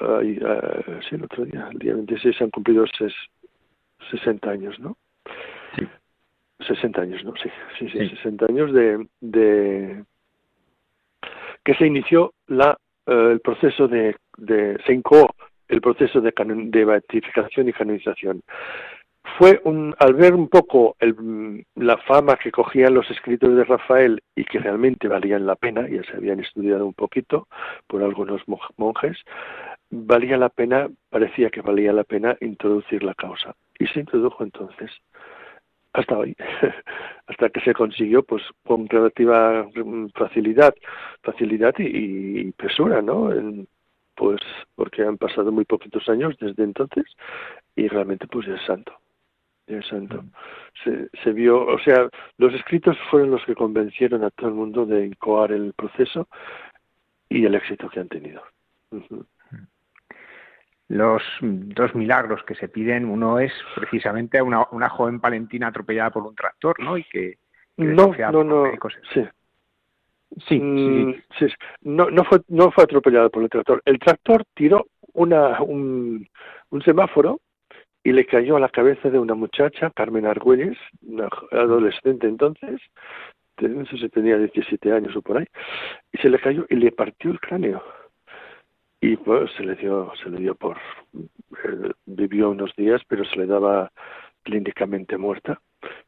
uh, sí, el otro día, el día 26 se han cumplido ses, 60 años, ¿no? Sí. 60 años, ¿no? Sí, sí, sí, 60 años de, de que se inició la uh, el proceso de, de se incoó el proceso de, de beatificación y canonización fue un, al ver un poco el, la fama que cogían los escritos de Rafael y que realmente valían la pena, ya se habían estudiado un poquito por algunos monjes, valía la pena, parecía que valía la pena introducir la causa. Y se introdujo entonces, hasta hoy, hasta que se consiguió pues con relativa facilidad, facilidad y, y presura, ¿no? pues porque han pasado muy poquitos años desde entonces y realmente pues es santo. Dios santo. Se, se vio, o sea, los escritos fueron los que convencieron a todo el mundo de incoar el proceso y el éxito que han tenido. Los dos milagros que se piden, uno es precisamente una, una joven palentina atropellada por un tractor, ¿no? Y que, no, no, no, sí. Sí, mm, sí, No, no fue, no fue atropellada por el tractor. El tractor tiró una, un, un semáforo y le cayó a la cabeza de una muchacha, Carmen Argüelles, una adolescente entonces, no sé si tenía 17 años o por ahí, y se le cayó y le partió el cráneo. Y pues se le dio, se le dio por, eh, vivió unos días, pero se le daba clínicamente muerta.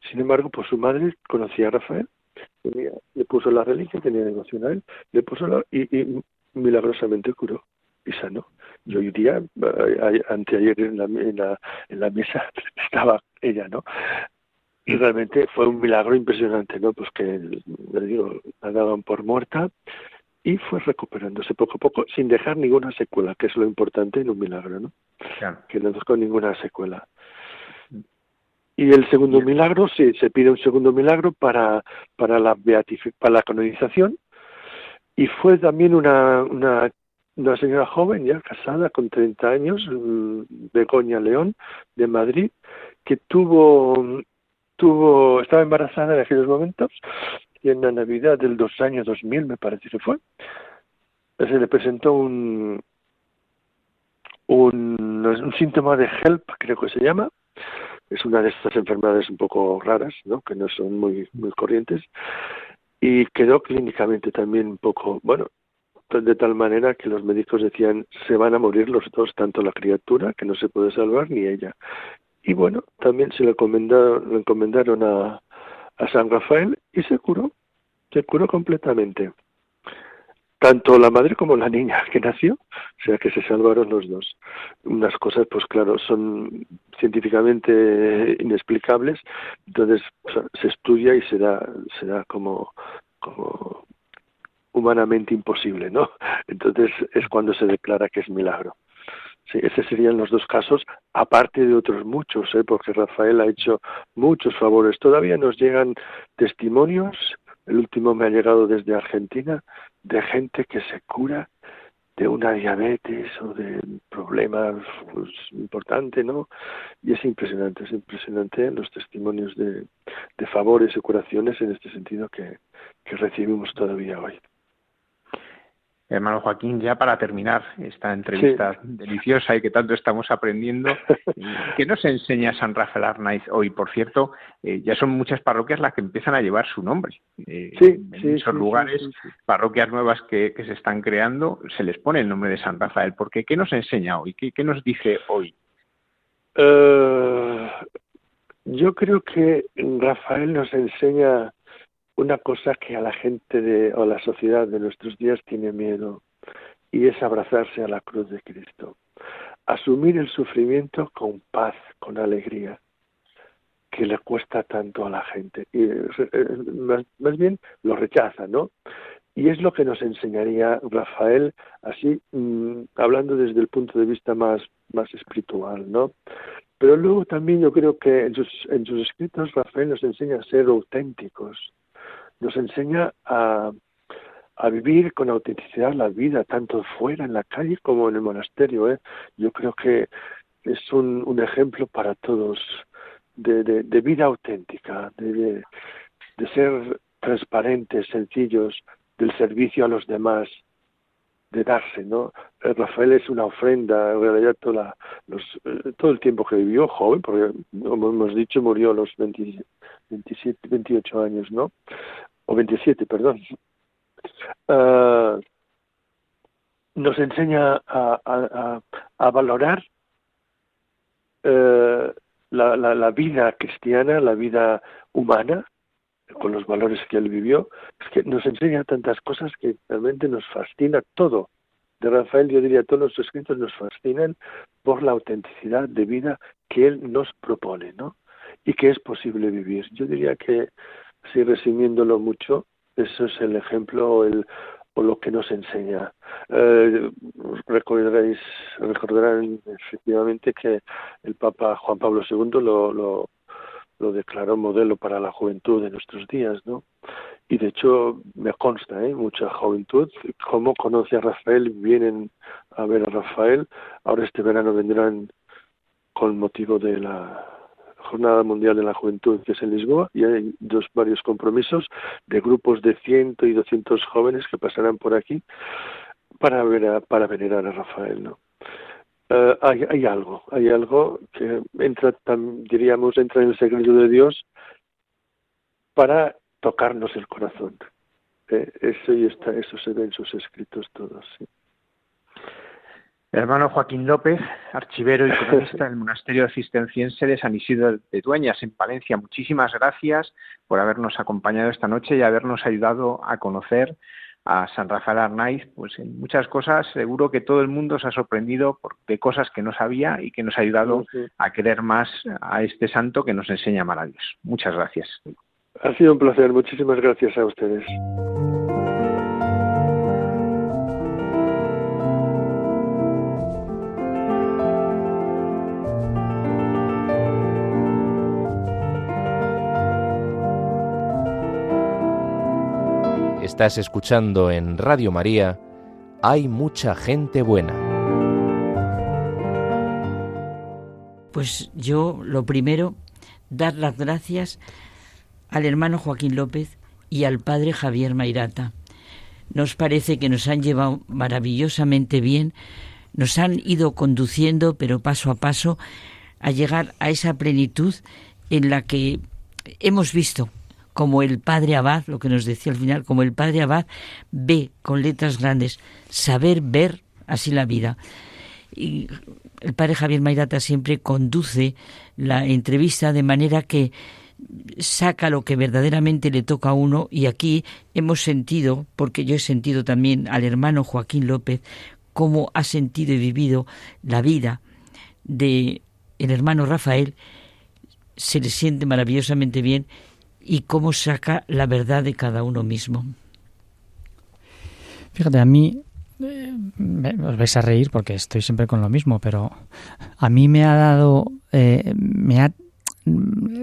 Sin embargo, pues su madre conocía a Rafael, le puso la religión, tenía devoción a él, le puso la, y milagrosamente curó y sanó. Y hoy día, eh, anteayer en la, en la, en la mesa estaba ella, ¿no? Y realmente fue un milagro impresionante, ¿no? Pues que, le digo, la daban por muerta y fue recuperándose poco a poco sin dejar ninguna secuela, que es lo importante en un milagro, ¿no? Que no dejó ninguna secuela. Y el segundo milagro, sí, se pide un segundo milagro para, para, la, para la canonización y fue también una, una una señora joven ya casada con 30 años, mm, Begoña León, de Madrid, que tuvo tuvo, estaba embarazada en aquellos momentos y en la Navidad del dos años 2000, me parece que fue, se le presentó un, un, un síntoma de HELP, creo que se llama, es una de estas enfermedades un poco raras, ¿no? que no son muy, muy corrientes, y quedó clínicamente también un poco, bueno, de tal manera que los médicos decían se van a morir los dos, tanto la criatura, que no se puede salvar, ni ella. Y bueno, también se le encomendaron, encomendaron a, a San Rafael y se curó, se curó completamente tanto la madre como la niña que nació, o sea que se salvaron los dos. Unas cosas, pues claro, son científicamente inexplicables, entonces se estudia y se da, se da como humanamente imposible, ¿no? Entonces es cuando se declara que es milagro. Sí, esos serían los dos casos, aparte de otros muchos, ¿eh? porque Rafael ha hecho muchos favores. Todavía nos llegan testimonios, el último me ha llegado desde Argentina, de gente que se cura de una diabetes o de problemas pues, importantes, ¿no? Y es impresionante, es impresionante los testimonios de, favores y curaciones en este sentido que recibimos todavía hoy. Hermano Joaquín, ya para terminar esta entrevista deliciosa y que tanto estamos aprendiendo, ¿qué nos enseña San Rafael Arnaiz hoy? Por cierto, eh, ya son muchas parroquias las que empiezan a llevar su nombre. Eh, en esos lugares, parroquias nuevas que, se están creando, se les pone el nombre de San Rafael. ¿Por qué? ¿Qué nos enseña hoy? ¿Qué, nos dice hoy? Eh, yo creo que Rafael nos enseña una cosa que a la gente de, o a la sociedad de nuestros días tiene miedo y es abrazarse a la cruz de Cristo. Asumir el sufrimiento con paz, con alegría, que le cuesta tanto a la gente. Y eh, más, bien lo rechaza, ¿no? Y es lo que nos enseñaría Rafael, así mm, hablando desde el punto de vista más, más espiritual, ¿no? Pero luego también yo creo que en sus, en sus escritos Rafael nos enseña a ser auténticos, nos enseña a, a vivir con autenticidad la vida, tanto fuera en la calle como en el monasterio. ¿eh? Yo creo que es un, un ejemplo para todos de, de, vida auténtica, de, de, ser transparentes, sencillos, del servicio a los demás, de darse, ¿no? Eh, Rafael es una ofrenda, en realidad toda los, eh, todo el tiempo que vivió, joven, porque como hemos dicho murió a los 27, 28 años, ¿no? o 27, perdón, uh, nos enseña a, a, a valorar la, la, la, vida cristiana, la vida humana, con los valores que él vivió, es que nos enseña tantas cosas que realmente nos fascina todo. De Rafael, yo diría, todos los escritos nos fascinan por la autenticidad de vida que él nos propone, ¿no? Y que es posible vivir. Yo diría que así resumiéndolo mucho, eso es el ejemplo el, o lo que nos enseña. Eh, recordaréis, recordarán efectivamente que el Papa Juan Pablo II lo, lo declaró modelo para la juventud de nuestros días, ¿no? Y de hecho me consta, ¿eh? mucha juventud, cómo conoce a Rafael, vienen a ver a Rafael, ahora este verano vendrán con motivo de la Jornada Mundial de la Juventud, que es en Lisboa, y hay dos varios compromisos de grupos de ciento y doscientos jóvenes que pasarán por aquí para ver para venerar a Rafael, ¿no? Eh, hay, algo, hay algo que entra, diríamos, entra en el secreto de Dios para tocarnos el corazón. Eh, eso y está, eso se ve en sus escritos todos. Hermano Joaquín López, archivero y cronista del Monasterio Cisterciense de San Isidro de Dueñas, en Palencia. Muchísimas gracias por habernos acompañado esta noche y habernos ayudado a conocer a San Rafael Arnaiz. Pues en muchas cosas seguro que todo el mundo se ha sorprendido por, de cosas que no sabía y que nos ha ayudado a querer más a este santo que nos enseña maravillas. Muchas gracias. Ha sido un placer. Muchísimas gracias a ustedes. Estás escuchando en Radio María, Hay mucha gente buena. Pues yo lo primero dar las gracias al hermano Joaquín López y al padre Javier Mairata. Nos parece que nos han llevado maravillosamente bien, nos han ido conduciendo, pero paso a paso, a llegar a esa plenitud en la que hemos visto como el padre Abad, lo que nos decía al final, como el padre Abad ve con letras grandes, saber ver así la vida. Y el padre Javier Mairata siempre conduce la entrevista de manera que saca lo que verdaderamente le toca a uno y aquí hemos sentido, porque yo he sentido también al hermano Joaquín López, cómo ha sentido y vivido la vida de el hermano Rafael, se le siente maravillosamente bien y cómo saca la verdad de cada uno mismo. Fíjate, a mí eh, os vais a reír porque estoy siempre con lo mismo, pero a mí me ha dado, eh, me ha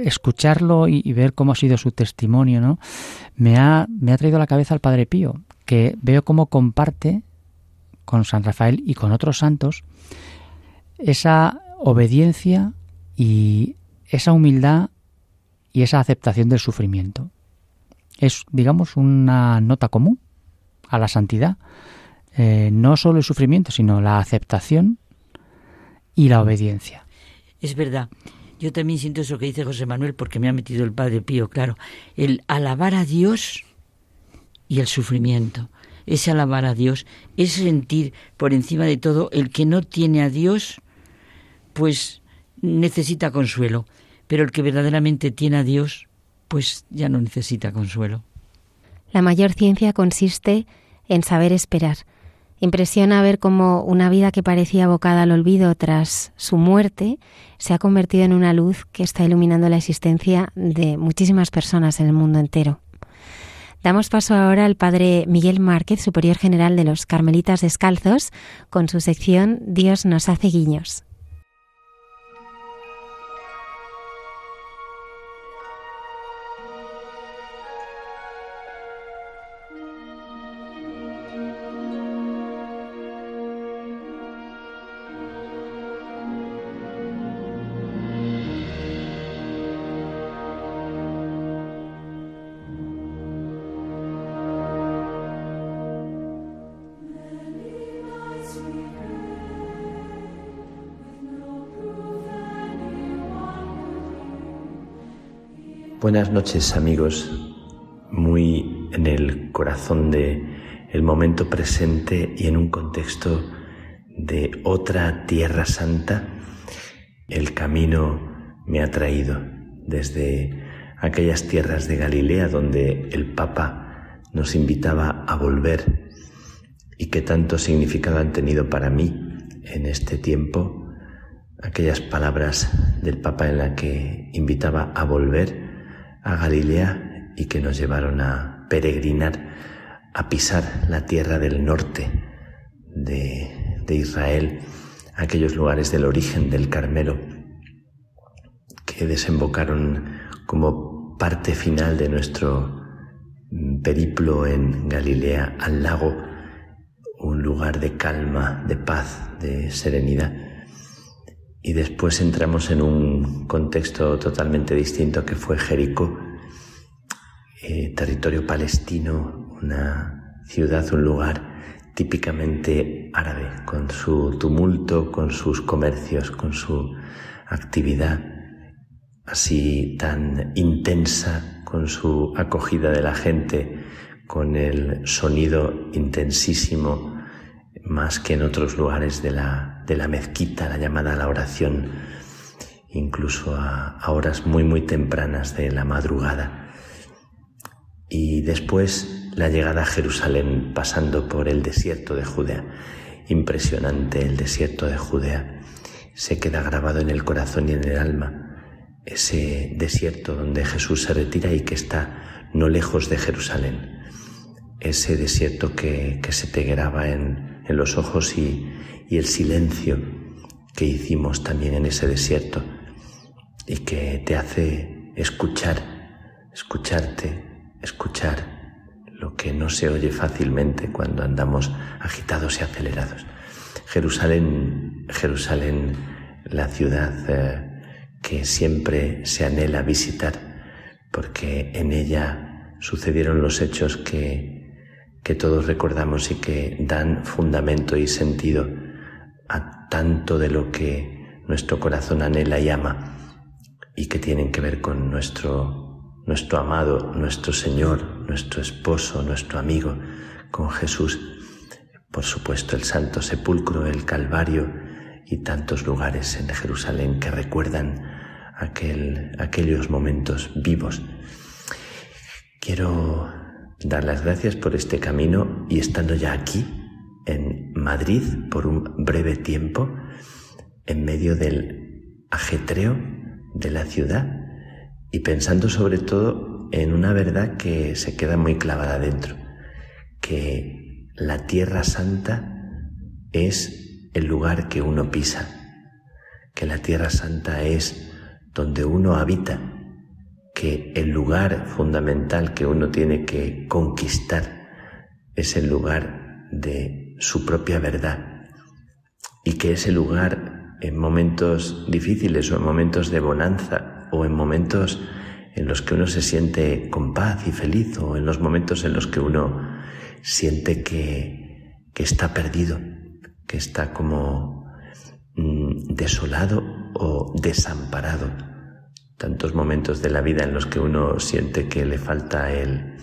escucharlo y, ver cómo ha sido su testimonio, ¿no? Me ha, me ha traído a la cabeza al Padre Pío, que veo cómo comparte con San Rafael y con otros santos esa obediencia y esa humildad y esa aceptación del sufrimiento. Es, digamos, una nota común a la santidad. Eh, no solo el sufrimiento, sino la aceptación y la obediencia. Es verdad. Yo también siento eso que dice José Manuel porque me ha metido el Padre Pío, claro. El alabar a Dios y el sufrimiento. Ese alabar a Dios, es sentir por encima de todo el que no tiene a Dios, pues necesita consuelo. Pero el que verdaderamente tiene a Dios, pues ya no necesita consuelo. La mayor ciencia consiste en saber esperar Impresiona ver cómo una vida que parecía abocada al olvido tras su muerte se ha convertido en una luz que está iluminando la existencia de muchísimas personas en el mundo entero. Damos paso ahora al padre Miguel Márquez, superior general de los Carmelitas Descalzos, con su sección Dios nos hace guiños. Buenas noches amigos, muy en el corazón de el momento presente y en un contexto de otra tierra santa, el camino me ha traído desde aquellas tierras de Galilea donde el Papa nos invitaba a volver y que tanto significado han tenido para mí en este tiempo, aquellas palabras del Papa en la que invitaba a volver a Galilea y que nos llevaron a peregrinar, a pisar la tierra del norte de, de Israel, aquellos lugares del origen del Carmelo, que desembocaron como parte final de nuestro periplo en Galilea al lago, un lugar de calma, de paz, de serenidad y después entramos en un contexto totalmente distinto que fue Jericó, eh, territorio palestino, una ciudad, un lugar típicamente árabe, con su tumulto, con sus comercios, con su actividad así tan intensa, con su acogida de la gente, con el sonido intensísimo, más que en otros lugares de la, de la mezquita, la llamada a la oración, incluso a, horas muy, muy tempranas de la madrugada. Y después la llegada a Jerusalén pasando por el desierto de Judea. Impresionante el desierto de Judea. Se queda grabado en el corazón y en el alma ese desierto donde Jesús se retira y que está no lejos de Jerusalén. Ese desierto que, que se te graba en, en los ojos y, el silencio que hicimos también en ese desierto y que te hace escuchar, escucharte, escuchar lo que no se oye fácilmente cuando andamos agitados y acelerados. Jerusalén, Jerusalén, la ciudad eh, que siempre se anhela visitar, porque en ella sucedieron los hechos que, que todos recordamos y que dan fundamento y sentido a tanto de lo que nuestro corazón anhela y ama y que tienen que ver con nuestro, nuestro amado, nuestro Señor, nuestro esposo, nuestro amigo, con Jesús. Por supuesto, el Santo Sepulcro, el Calvario y tantos lugares en Jerusalén que recuerdan aquel, aquellos momentos vivos. Quiero dar las gracias por este camino y estando ya aquí, en Madrid, por un breve tiempo, en medio del ajetreo de la ciudad y pensando sobre todo en una verdad que se queda muy clavada dentro, que la tierra santa es el lugar que uno pisa, que la tierra santa es donde uno habita, que el lugar fundamental que uno tiene que conquistar es el lugar de su propia verdad y que ese lugar en momentos difíciles o en momentos de bonanza o en momentos en los que uno se siente con paz y feliz o en los momentos en los que uno siente que, que está perdido, que está como mm, desolado o desamparado. Tantos momentos de la vida en los que uno siente que le falta el,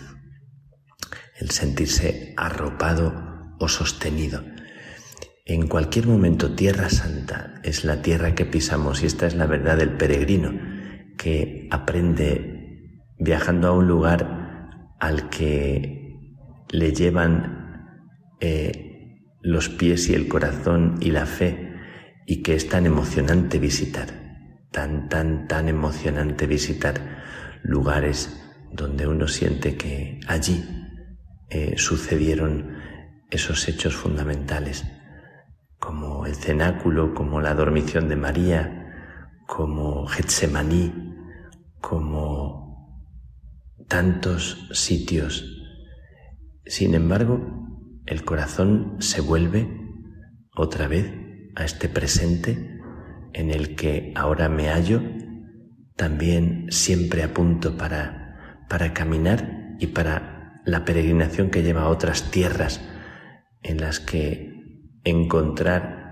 sentirse arropado o sostenido. En cualquier momento Tierra Santa es la tierra que pisamos y esta es la verdad del peregrino que aprende viajando a un lugar al que le llevan eh, los pies y el corazón y la fe y que es tan emocionante visitar, tan, tan, tan emocionante visitar lugares donde uno siente que allí eh, sucedieron esos hechos fundamentales como el cenáculo, como la dormición de María, como Getsemaní, como tantos sitios. Sin embargo, el corazón se vuelve otra vez a este presente en el que ahora me hallo, también siempre a punto para, para caminar y para la peregrinación que lleva a otras tierras en las que encontrar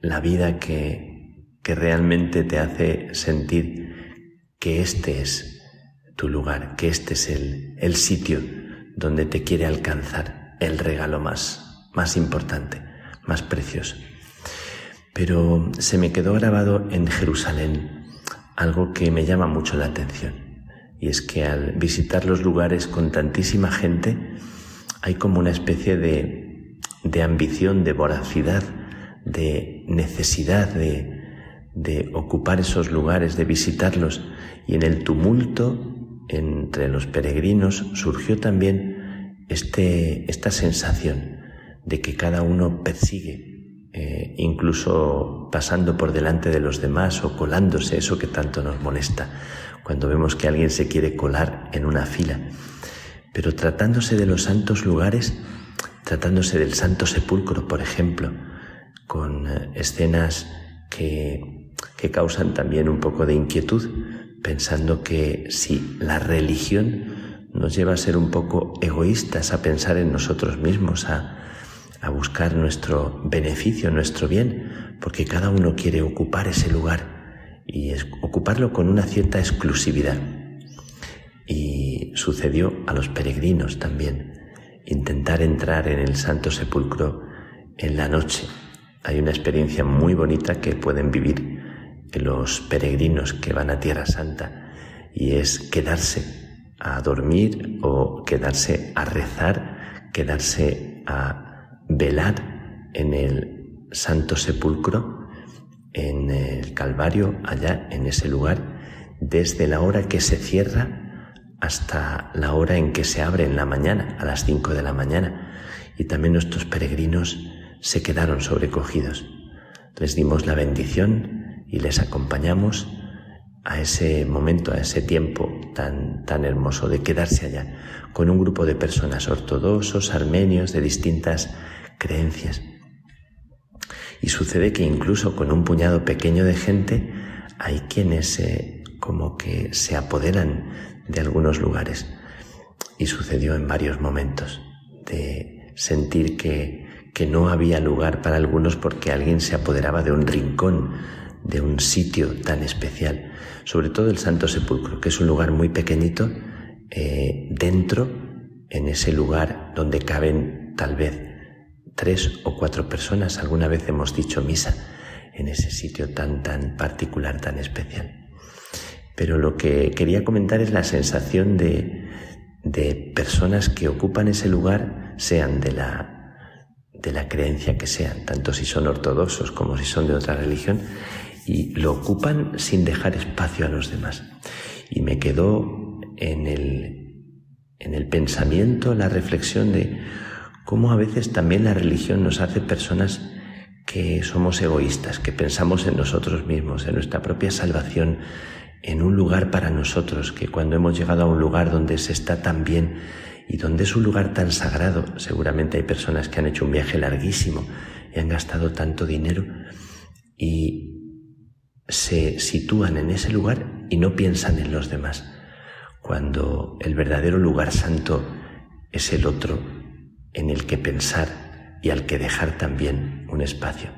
la vida que, que realmente te hace sentir que este es tu lugar, que este es el, el sitio donde te quiere alcanzar el regalo más, más importante, más precioso. Pero se me quedó grabado en Jerusalén algo que me llama mucho la atención. Y es que al visitar los lugares con tantísima gente, hay como una especie de de ambición, de voracidad, de necesidad de, de ocupar esos lugares, de visitarlos. Y en el tumulto entre los peregrinos surgió también este, esta sensación de que cada uno persigue, eh, incluso pasando por delante de los demás o colándose, eso que tanto nos molesta, cuando vemos que alguien se quiere colar en una fila. Pero tratándose de los santos lugares, tratándose del Santo Sepulcro, por ejemplo, con eh, escenas que, que causan también un poco de inquietud, pensando que si la religión nos lleva a ser un poco egoístas, a pensar en nosotros mismos, a, a buscar nuestro beneficio, nuestro bien, porque cada uno quiere ocupar ese lugar y ocuparlo con una cierta exclusividad. Y sucedió a los peregrinos también intentar entrar en el Santo Sepulcro en la noche. Hay una experiencia muy bonita que pueden vivir los peregrinos que van a Tierra Santa y es quedarse a dormir o quedarse a rezar, quedarse a velar en el Santo Sepulcro, en el Calvario, allá en ese lugar, desde la hora que se cierra hasta la hora en que se abre en la mañana, a las cinco de la mañana, y también nuestros peregrinos se quedaron sobrecogidos. Les dimos la bendición y les acompañamos a ese momento, a ese tiempo tan, tan hermoso de quedarse allá con un grupo de personas ortodoxos, armenios, de distintas creencias. Y sucede que incluso con un puñado pequeño de gente hay quienes como que se apoderan de algunos lugares. Y sucedió en varios momentos de sentir que, que no había lugar para algunos porque alguien se apoderaba de un rincón, de un sitio tan especial. Sobre todo el Santo Sepulcro, que es un lugar muy pequeñito, eh, dentro, en ese lugar donde caben tal vez tres o cuatro personas. Alguna vez hemos dicho misa en ese sitio tan, tan particular, tan especial. Pero lo que quería comentar es la sensación de, de personas que ocupan ese lugar, sean de la, de la creencia que sean, tanto si son ortodoxos como si son de otra religión, y lo ocupan sin dejar espacio a los demás. Y me quedó en el, en el pensamiento, la reflexión de cómo a veces también la religión nos hace personas que somos egoístas, que pensamos en nosotros mismos, en nuestra propia salvación, en un lugar para nosotros, que cuando hemos llegado a un lugar donde se está tan bien y donde es un lugar tan sagrado, seguramente hay personas que han hecho un viaje larguísimo y han gastado tanto dinero y se sitúan en ese lugar y no piensan en los demás, cuando el verdadero lugar santo es el otro en el que pensar y al que dejar también un espacio.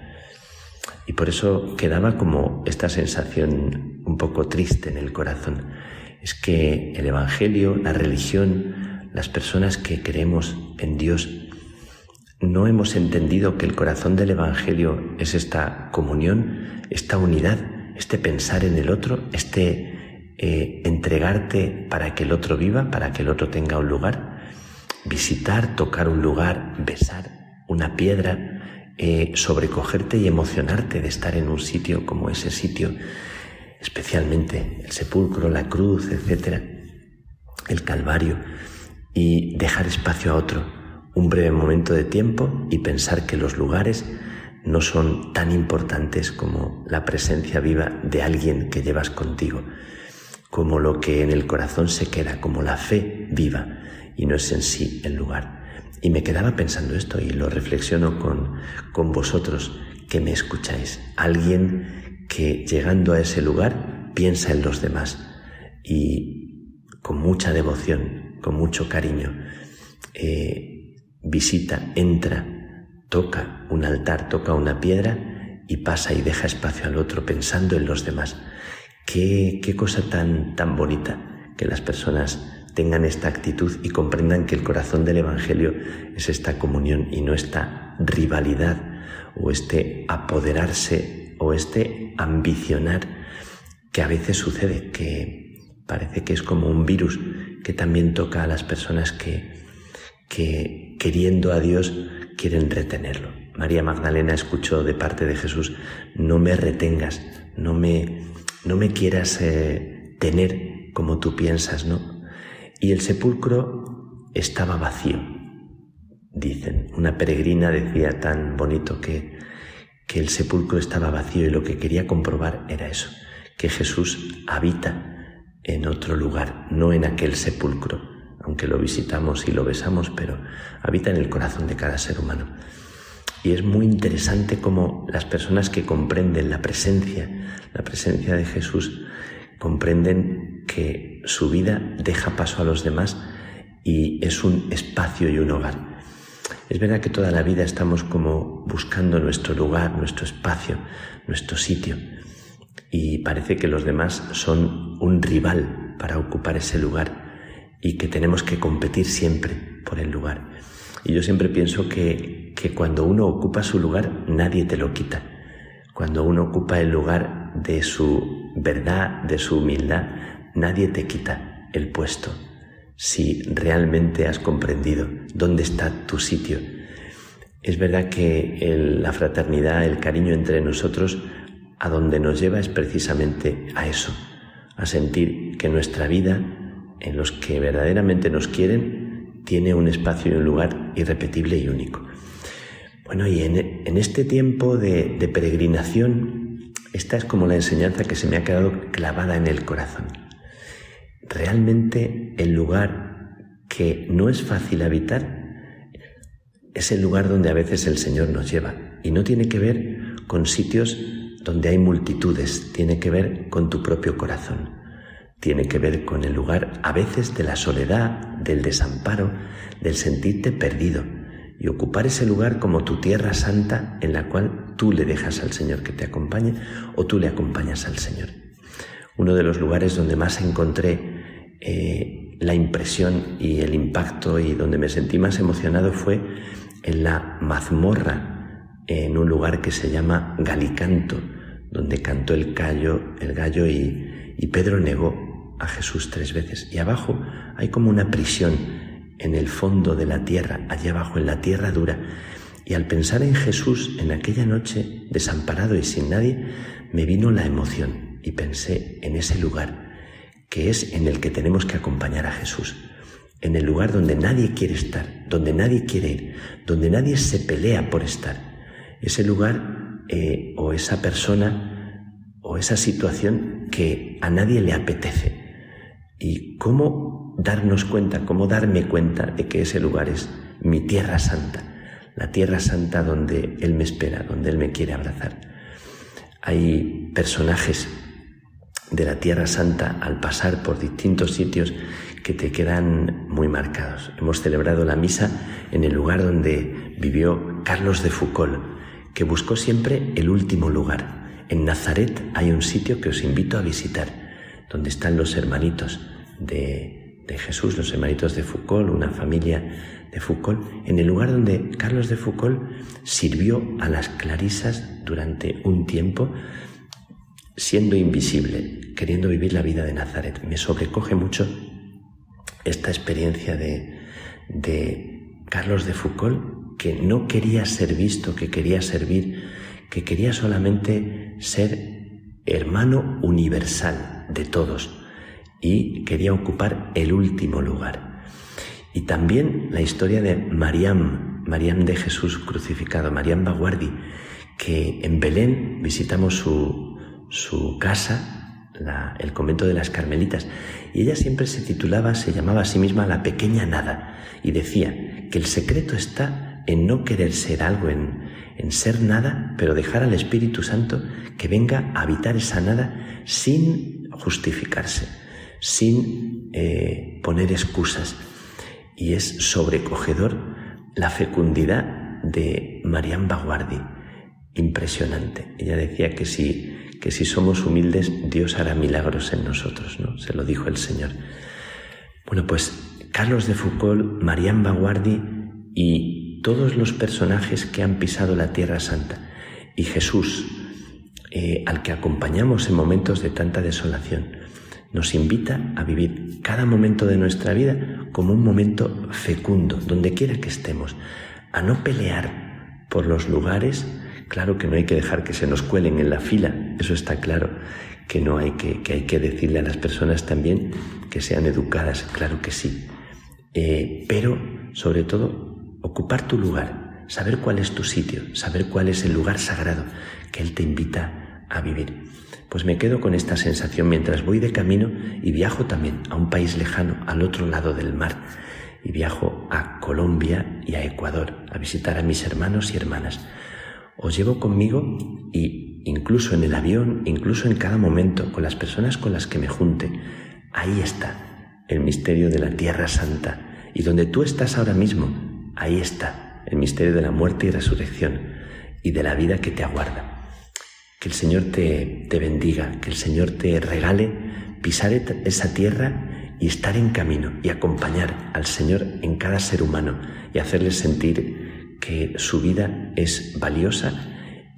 Y por eso quedaba como esta sensación un poco triste en el corazón. Es que el Evangelio, la religión, las personas que creemos en Dios, no hemos entendido que el corazón del Evangelio es esta comunión, esta unidad, este pensar en el otro, este eh, entregarte para que el otro viva, para que el otro tenga un lugar, visitar, tocar un lugar, besar una piedra, eh, sobrecogerte y emocionarte de estar en un sitio como ese sitio, especialmente el sepulcro, la cruz, etcétera, el Calvario, y dejar espacio a otro, un breve momento de tiempo y pensar que los lugares no son tan importantes como la presencia viva de alguien que llevas contigo, como lo que en el corazón se queda, como la fe viva, y no es en sí el lugar. Y me quedaba pensando esto y lo reflexiono con, con vosotros que me escucháis. Alguien que llegando a ese lugar piensa en los demás y con mucha devoción, con mucho cariño, eh, visita, entra, toca un altar, toca una piedra y pasa y deja espacio al otro pensando en los demás. Qué, qué cosa tan, tan bonita que las personas tengan esta actitud y comprendan que el corazón del Evangelio es esta comunión y no esta rivalidad o este apoderarse o este ambicionar que a veces sucede, que parece que es como un virus que también toca a las personas que, que queriendo a Dios quieren retenerlo. María Magdalena escuchó de parte de Jesús, no me retengas, no me, no me quieras eh, tener como tú piensas, ¿no? Y el sepulcro estaba vacío. Dicen, una peregrina decía tan bonito que, que el sepulcro estaba vacío y lo que quería comprobar era eso, que Jesús habita en otro lugar, no en aquel sepulcro, aunque lo visitamos y lo besamos, pero habita en el corazón de cada ser humano. Y es muy interesante cómo las personas que comprenden la presencia, la presencia de Jesús, comprenden que su vida deja paso a los demás y es un espacio y un hogar. Es verdad que toda la vida estamos como buscando nuestro lugar, nuestro espacio, nuestro sitio y parece que los demás son un rival para ocupar ese lugar y que tenemos que competir siempre por el lugar. Y yo siempre pienso que, que cuando uno ocupa su lugar, nadie te lo quita. Cuando uno ocupa el lugar de su verdad, de su humildad, nadie te quita el puesto si realmente has comprendido dónde está tu sitio. Es verdad que la fraternidad, el cariño entre nosotros, a donde nos lleva es precisamente a eso, a sentir que nuestra vida, en los que verdaderamente nos quieren, tiene un espacio y un lugar irrepetible y único. Bueno, y en, este tiempo de peregrinación esta es como la enseñanza que se me ha quedado clavada en el corazón. Realmente el lugar que no es fácil habitar es el lugar donde a veces el Señor nos lleva y no tiene que ver con sitios donde hay multitudes, tiene que ver con tu propio corazón. Tiene que ver con el lugar a veces de la soledad, del desamparo, del sentirte perdido y ocupar ese lugar como tu tierra santa en la cual tú le dejas al Señor que te acompañe o tú le acompañas al Señor. Uno de los lugares donde más encontré eh, la impresión y el impacto y donde me sentí más emocionado fue en la mazmorra, en un lugar que se llama Galicanto, donde cantó el gallo, y Pedro negó a Jesús tres veces. Y abajo hay como una prisión en el fondo de la tierra, allá abajo en la tierra dura. Y al pensar en Jesús en aquella noche, desamparado y sin nadie, me vino la emoción y pensé en ese lugar que es en el que tenemos que acompañar a Jesús, en el lugar donde nadie quiere estar, donde nadie quiere ir, donde nadie se pelea por estar. Ese lugar eh, o esa persona o esa situación que a nadie le apetece. ¿Y cómo darnos cuenta, cómo darme cuenta de que ese lugar es mi tierra santa, la tierra santa donde Él me espera, donde Él me quiere abrazar? Hay personajes de la Tierra Santa al pasar por distintos sitios que te quedan muy marcados. Hemos celebrado la misa en el lugar donde vivió Carlos de Foucault, que buscó siempre el último lugar. En Nazaret hay un sitio que os invito a visitar, donde están los hermanitos de, de Jesús, los hermanitos de Foucault, una familia de Foucault, en el lugar donde Carlos de Foucault sirvió a las clarisas durante un tiempo siendo invisible, queriendo vivir la vida de Nazaret. Me sobrecoge mucho esta experiencia de, de Carlos de Foucault, que no quería ser visto, que quería servir, que quería solamente ser hermano universal de todos y quería ocupar el último lugar. Y también la historia de Mariam, Mariam de Jesús crucificado, Mariam Baguardi, que en Belén visitamos su, su casa, el convento de las Carmelitas, y ella siempre se titulaba, se llamaba a sí misma la pequeña nada, y decía que el secreto está en no querer ser algo, en, en ser nada, pero dejar al Espíritu Santo que venga a habitar esa nada sin justificarse, sin eh, poner excusas. Y es sobrecogedor la fecundidad de Marianne Baguardi, impresionante. Ella decía que si que si somos humildes, Dios hará milagros en nosotros, ¿no? Se lo dijo el Señor. Bueno, pues Carlos de Foucault, Marianne Baguardi y todos los personajes que han pisado la Tierra Santa y Jesús, eh, al que acompañamos en momentos de tanta desolación, nos invita a vivir cada momento de nuestra vida como un momento fecundo, donde quiera que estemos, a no pelear por los lugares, Claro que no hay que dejar que se nos cuelen en la fila, eso está claro, que no hay que, que hay que decirle a las personas también que sean educadas, claro que sí. Eh, pero, sobre todo, ocupar tu lugar, saber cuál es tu sitio, saber cuál es el lugar sagrado que Él te invita a vivir. Pues me quedo con esta sensación mientras voy de camino y viajo también a un país lejano, al otro lado del mar, y viajo a Colombia y a Ecuador a visitar a mis hermanos y hermanas os llevo conmigo y incluso en el avión, incluso en cada momento, con las personas con las que me junte, ahí está el misterio de la Tierra Santa. Y donde tú estás ahora mismo, ahí está el misterio de la muerte y resurrección y de la vida que te aguarda. Que el Señor te, te bendiga, que el Señor te regale pisar esa tierra y estar en camino y acompañar al Señor en cada ser humano y hacerle sentir que su vida es valiosa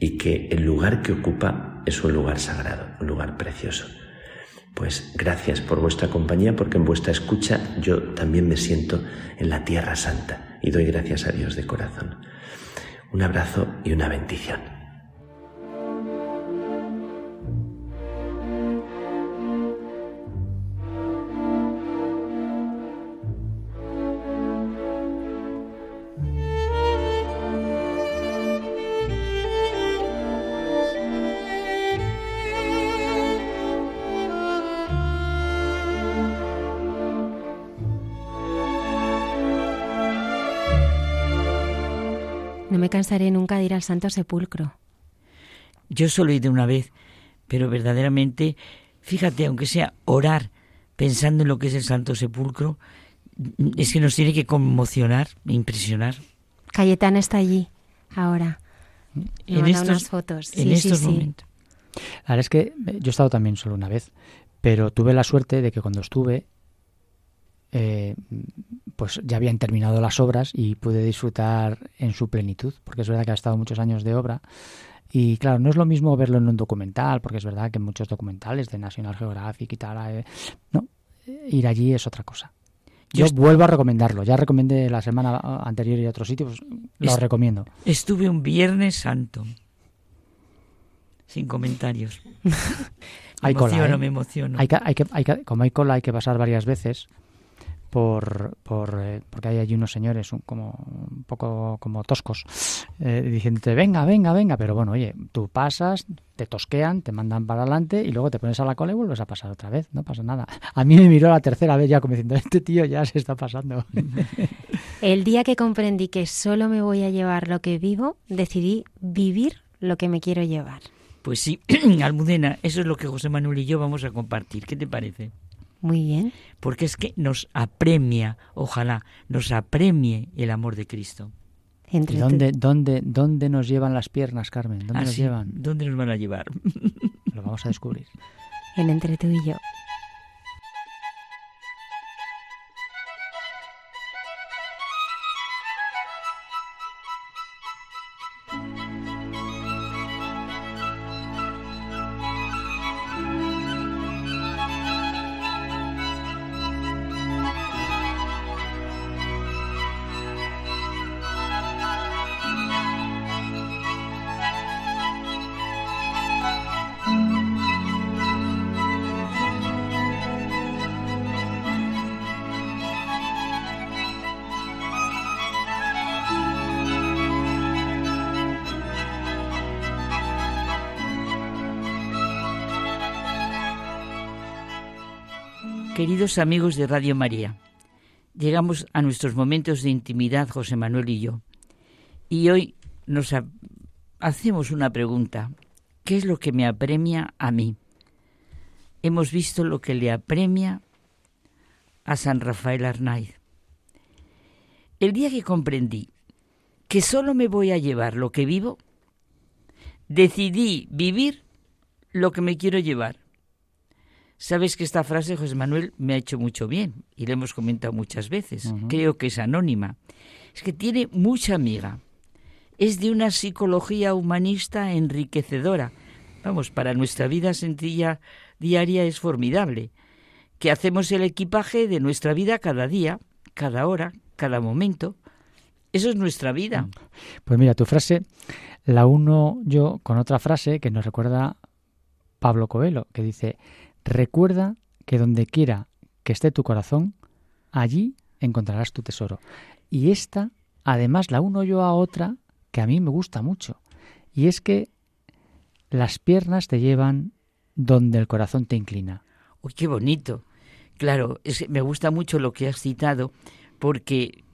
y que el lugar que ocupa es un lugar sagrado, un lugar precioso. Pues gracias por vuestra compañía, porque en vuestra escucha yo también me siento en la tierra santa y doy gracias a Dios de corazón. Un abrazo y una bendición. Me cansaré nunca de ir al Santo Sepulcro. Yo solo he ido una vez, pero verdaderamente, fíjate, aunque sea orar pensando en lo que es el Santo Sepulcro, es que nos tiene que conmocionar, impresionar. Cayetana está allí ahora. en estos, unas fotos. En estos momentos. La verdad es que eh, yo he estado también solo una vez, pero tuve la suerte de que cuando estuve, eh, pues ya habían terminado las obras y pude disfrutar en su plenitud, porque es verdad que ha estado muchos años de obra. Y claro, no es lo mismo verlo en un documental, porque es verdad que en muchos documentales de National Geographic y tal, eh, no, ir allí es otra cosa. Yo, vuelvo a recomendarlo. Ya recomendé la semana anterior y otros sitios, pues, lo recomiendo. Estuve un Viernes Santo. Sin comentarios. hay cola, ¿eh? me emociono. Hay que, hay que, hay que, como hay cola, hay que pasar varias veces por, por eh, porque hay allí unos señores un, como un poco como toscos eh, diciéndote venga venga venga pero bueno oye tú pasas te tosquean te mandan para adelante y luego te pones a la cola y vuelves a pasar otra vez no pasa nada. A mí me miró la tercera vez ya como diciendo este tío ya se está pasando el día que comprendí que solo me voy a llevar lo que vivo decidí vivir lo que me quiero llevar. Pues sí Almudena eso es lo que José Manuel y yo vamos a compartir. Qué te parece muy bien. Porque es que nos apremia, ojalá, nos apremie el amor de Cristo. Entre dónde, dónde, dónde nos llevan las piernas, Carmen? ¿Dónde ah, nos llevan? ¿Dónde nos van a llevar? Lo vamos a descubrir. En Entre tú y yo. Queridos amigos de Radio María, llegamos a nuestros momentos de intimidad, José Manuel y yo. Y hoy nos hacemos una pregunta. ¿Qué es lo que me apremia a mí? Hemos visto lo que le apremia a San Rafael Arnaiz. El día que comprendí que solo me voy a llevar lo que vivo, decidí vivir lo que me quiero llevar. Sabes que esta frase, José Manuel, me ha hecho mucho bien y le hemos comentado muchas veces. Creo que es anónima. Es que tiene mucha amiga. Es de una psicología humanista enriquecedora. Vamos, para nuestra vida sencilla diaria es formidable. Que hacemos el equipaje de nuestra vida cada día, cada hora, cada momento. Eso es nuestra vida. Pues mira, tu frase la uno yo con otra frase que nos recuerda Pablo Coelho, que dice, Recuerda que donde quiera que esté tu corazón, allí encontrarás tu tesoro. Y esta, además, la uno yo a otra que a mí me gusta mucho. Y es que las piernas te llevan donde el corazón te inclina. ¡Uy, qué bonito! Claro, me gusta mucho lo que has citado, porque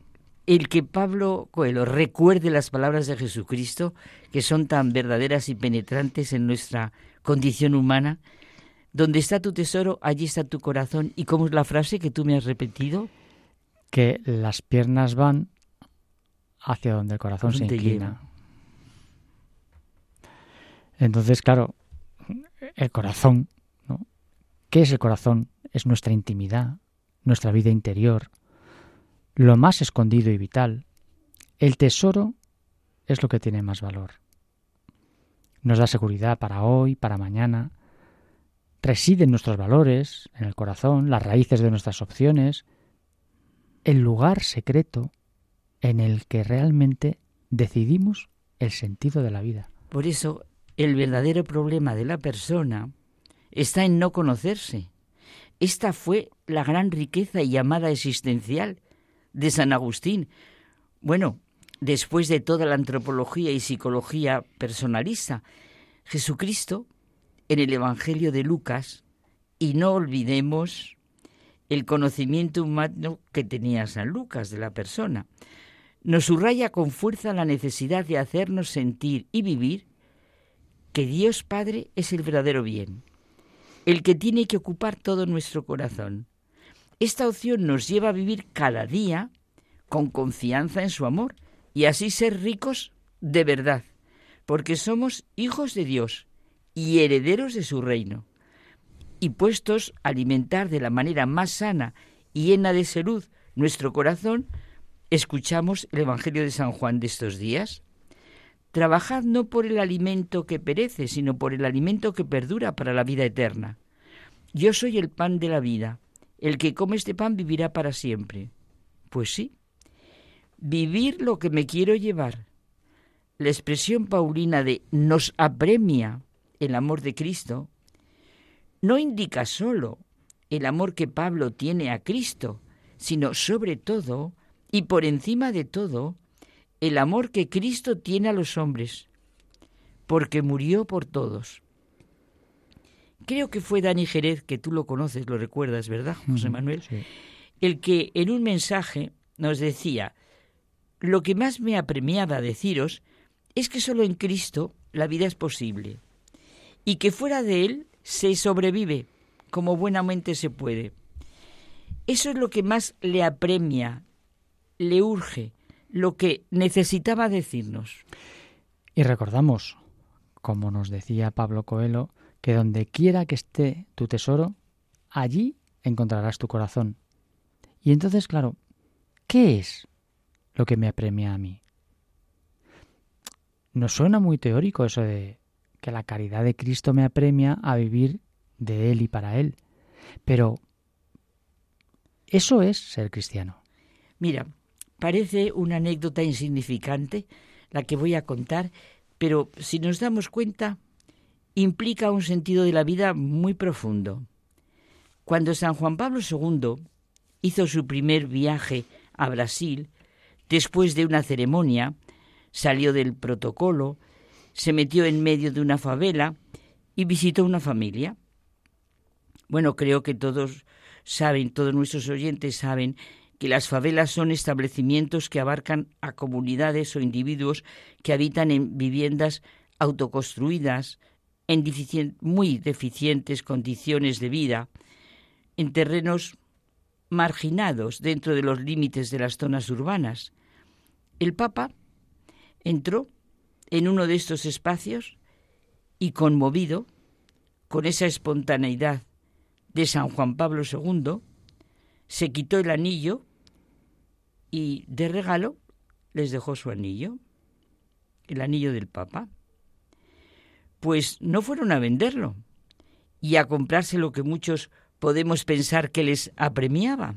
el que Pablo Coelho recuerde las palabras de Jesucristo, que son tan verdaderas y penetrantes en nuestra condición humana, donde está tu tesoro, allí está tu corazón. ¿Y cómo es la frase que tú me has repetido? Que las piernas van hacia donde el corazón se inclina. Entonces, claro, el corazón, ¿no? ¿Qué es el corazón? Es nuestra intimidad, nuestra vida interior, lo más escondido y vital. El tesoro es lo que tiene más valor. Nos da seguridad para hoy, para mañana, residen nuestros valores, en el corazón, las raíces de nuestras opciones, el lugar secreto en el que realmente decidimos el sentido de la vida. Por eso, el verdadero problema de la persona está en no conocerse. Esta fue la gran riqueza y llamada existencial de San Agustín. Bueno, después de toda la antropología y psicología personalista, Jesucristo en el Evangelio de Lucas y no olvidemos el conocimiento humano que tenía San Lucas de la persona. Nos subraya con fuerza la necesidad de hacernos sentir y vivir que Dios Padre es el verdadero bien, el que tiene que ocupar todo nuestro corazón. Esta opción nos lleva a vivir cada día con confianza en su amor y así ser ricos de verdad, porque somos hijos de Dios y herederos de su reino. Y puestos a alimentar de la manera más sana y llena de salud nuestro corazón, escuchamos el Evangelio de San Juan de estos días. Trabajad no por el alimento que perece, sino por el alimento que perdura para la vida eterna. Yo soy el pan de la vida. El que come este pan vivirá para siempre. Pues sí, vivir lo que me quiero llevar. La expresión paulina de nos apremia el amor de Cristo no indica solo el amor que Pablo tiene a Cristo, sino sobre todo y por encima de todo el amor que Cristo tiene a los hombres, porque murió por todos. Creo que fue Dani Jerez, que tú lo conoces, lo recuerdas, ¿verdad, José Manuel? El que en un mensaje nos decía, lo que más me apremiaba deciros es que solo en Cristo la vida es posible y que fuera de Él se sobrevive como buenamente se puede. Eso es lo que más le apremia, le urge, lo que necesitaba decirnos. Y recordamos, como nos decía Pablo Coelho, que donde quiera que esté tu tesoro, allí encontrarás tu corazón. Y entonces, claro, ¿qué es lo que me apremia a mí? Nos suena muy teórico eso de que la caridad de Cristo me apremia a vivir de Él y para Él. Pero eso es ser cristiano. Mira, parece una anécdota insignificante la que voy a contar, pero si nos damos cuenta, implica un sentido de la vida muy profundo. Cuando San Juan Pablo II hizo su primer viaje a Brasil, después de una ceremonia, salió del protocolo, se metió en medio de una favela y visitó una familia. Bueno, creo que todos saben, todos nuestros oyentes saben que las favelas son establecimientos que abarcan a comunidades o individuos que habitan en viviendas autoconstruidas, en muy deficientes condiciones de vida, en terrenos marginados dentro de los límites de las zonas urbanas. El Papa entró en uno de estos espacios y conmovido con esa espontaneidad de San Juan Pablo II, se quitó el anillo y de regalo les dejó su anillo, el anillo del Papa. Pues no fueron a venderlo y a comprarse lo que muchos podemos pensar que les apremiaba.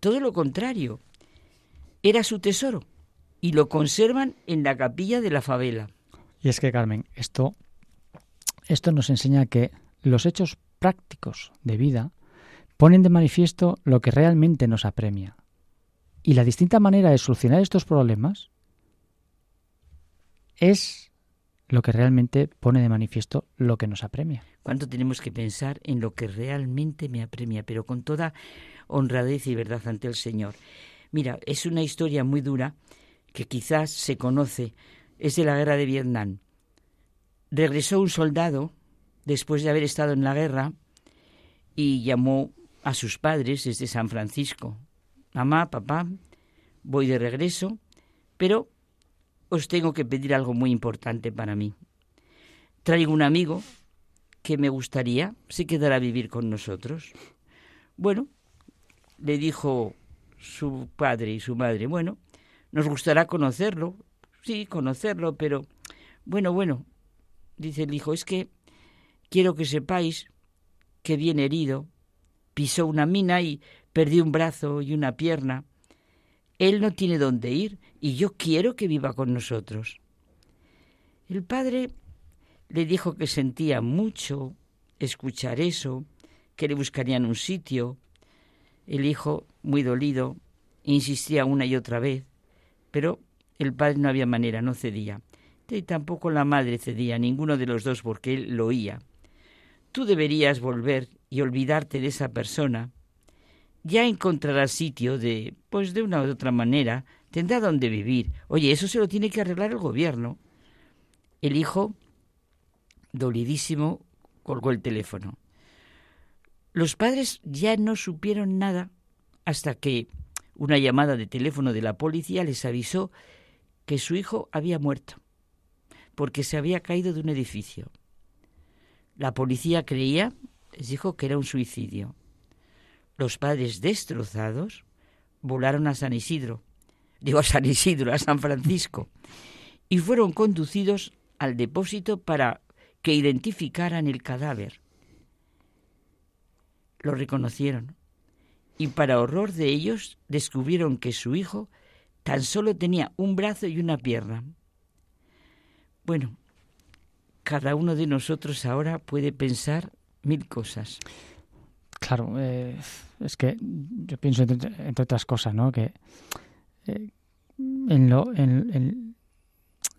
Todo lo contrario, era su tesoro y lo conservan en la capilla de la favela. Y es que, Carmen, esto, esto nos enseña que los hechos prácticos de vida ponen de manifiesto lo que realmente nos apremia. Y la distinta manera de solucionar estos problemas es lo que realmente pone de manifiesto lo que nos apremia. ¿Cuánto tenemos que pensar en lo que realmente me apremia, pero con toda honradez y verdad ante el Señor? Mira, es una historia muy dura que quizás se conoce, es de la guerra de Vietnam. Regresó un soldado después de haber estado en la guerra y llamó a sus padres desde San Francisco. Mamá, papá, voy de regreso, pero os tengo que pedir algo muy importante para mí. Traigo un amigo que me gustaría se quedara a vivir con nosotros. Bueno, le dijo su padre y su madre, bueno, nos gustará conocerlo, sí, conocerlo, pero bueno, bueno, dice el hijo, es que Quiero que sepáis que viene herido, pisó una mina y perdió un brazo y una pierna. Él no tiene dónde ir y yo quiero que viva con nosotros. El padre le dijo que sentía mucho escuchar eso, que le buscarían un sitio. El hijo, muy dolido, insistía una y otra vez, pero el padre no había manera, no cedía. Y tampoco la madre cedía, ninguno de los dos, porque él lo oía tú deberías volver y olvidarte de esa persona. Ya encontrarás sitio de, pues de una u otra manera, tendrá donde vivir. Oye, eso se lo tiene que arreglar el gobierno. El hijo dolidísimo, colgó el teléfono. Los padres ya no supieron nada hasta que una llamada de teléfono de la policía les avisó que su hijo había muerto, porque se había caído de un edificio. La policía creía, les dijo que era un suicidio. Los padres destrozados volaron a San Isidro, digo a San Isidro, a San Francisco, y fueron conducidos al depósito para que identificaran el cadáver. Lo reconocieron y para horror de ellos descubrieron que su hijo tan solo tenía un brazo y una pierna. Bueno, cada uno de nosotros ahora puede pensar mil cosas. Claro, eh, es que yo pienso, entre, otras cosas, ¿no? Que eh, en, lo, en,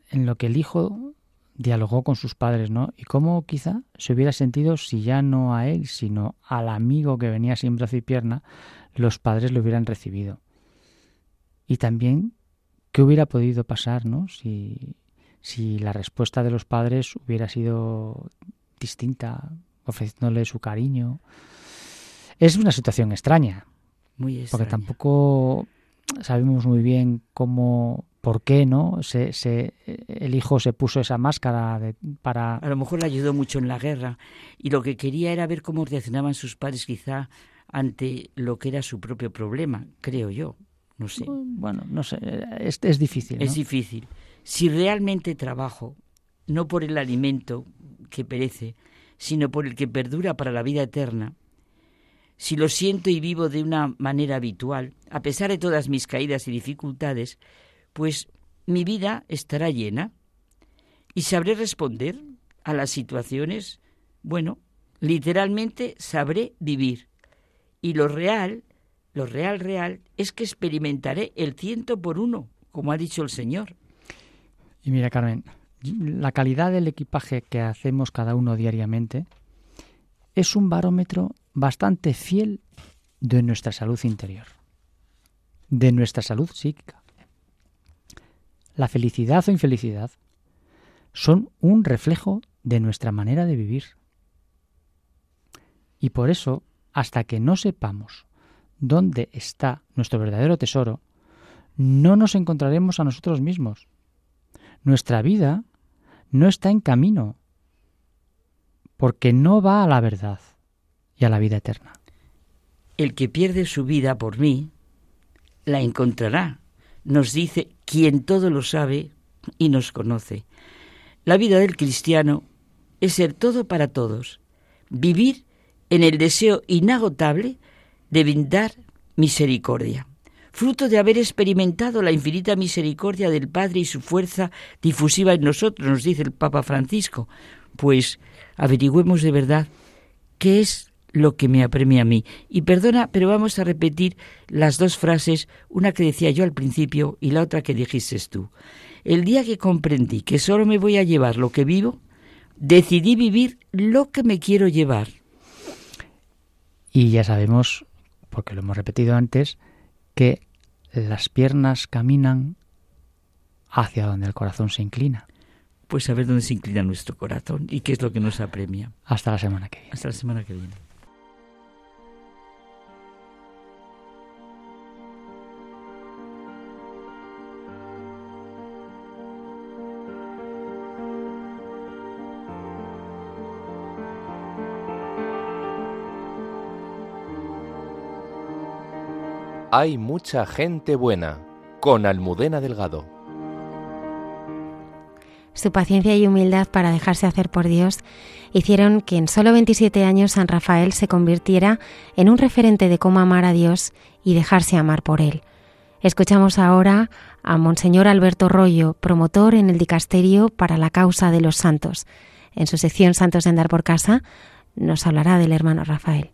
en, lo que el hijo dialogó con sus padres, ¿no? Y cómo quizá se hubiera sentido si ya no a él, sino al amigo que venía sin brazo y pierna, los padres lo hubieran recibido. Y también qué hubiera podido pasar, ¿no? Si, si la respuesta de los padres hubiera sido distinta, ofreciéndole su cariño. Es una situación extraña. Muy extraña. Porque tampoco sabemos muy bien cómo por qué no se, se, el hijo se puso esa máscara de, para a lo mejor le ayudó mucho en la guerra. Y lo que quería era ver cómo reaccionaban sus padres quizá ante lo que era su propio problema creo yo. No sé. Bueno no sé. Es, es difícil es difícil. Si realmente trabajo no por el alimento que perece sino por el que perdura para la vida eterna si lo siento y vivo de una manera habitual a pesar de todas mis caídas y dificultades pues mi vida estará llena y sabré responder a las situaciones, bueno, literalmente sabré vivir. Y lo real, lo real, real, es que experimentaré el ciento por uno, como ha dicho el Señor. Y mira, Carmen, la calidad del equipaje que hacemos cada uno diariamente es un barómetro bastante fiel de nuestra salud interior, de nuestra salud psíquica la felicidad o infelicidad son un reflejo de nuestra manera de vivir. Y por eso, hasta que no sepamos dónde está nuestro verdadero tesoro, no nos encontraremos a nosotros mismos. Nuestra vida no está en camino, porque no va a la verdad y a la vida eterna. El que pierde su vida por mí, la encontrará, nos dice quien todo lo sabe y nos conoce. La vida del cristiano es ser todo para todos, vivir en el deseo inagotable de brindar misericordia, fruto de haber experimentado la infinita misericordia del Padre y su fuerza difusiva en nosotros, nos dice el Papa Francisco. Pues averigüemos de verdad qué es lo que me apremia a mí. Y perdona, pero vamos a repetir las dos frases, una que decía yo al principio y la otra que dijiste tú. El día que comprendí que solo me voy a llevar lo que vivo, decidí vivir lo que me quiero llevar. Y ya sabemos, porque lo hemos repetido antes, que las piernas caminan hacia donde el corazón se inclina. Pues a ver dónde se inclina nuestro corazón y qué es lo que nos apremia. Hasta la semana que viene. Hasta la semana que viene. Hay mucha gente buena con Almudena Delgado. Su paciencia y humildad para dejarse hacer por Dios hicieron que en solo 27 años San Rafael se convirtiera en un referente de cómo amar a Dios y dejarse amar por Él. Escuchamos ahora a Monseñor Alberto Rollo, promotor en el Dicasterio para la Causa de los Santos. En su sección Santos de Andar por Casa nos hablará del hermano Rafael.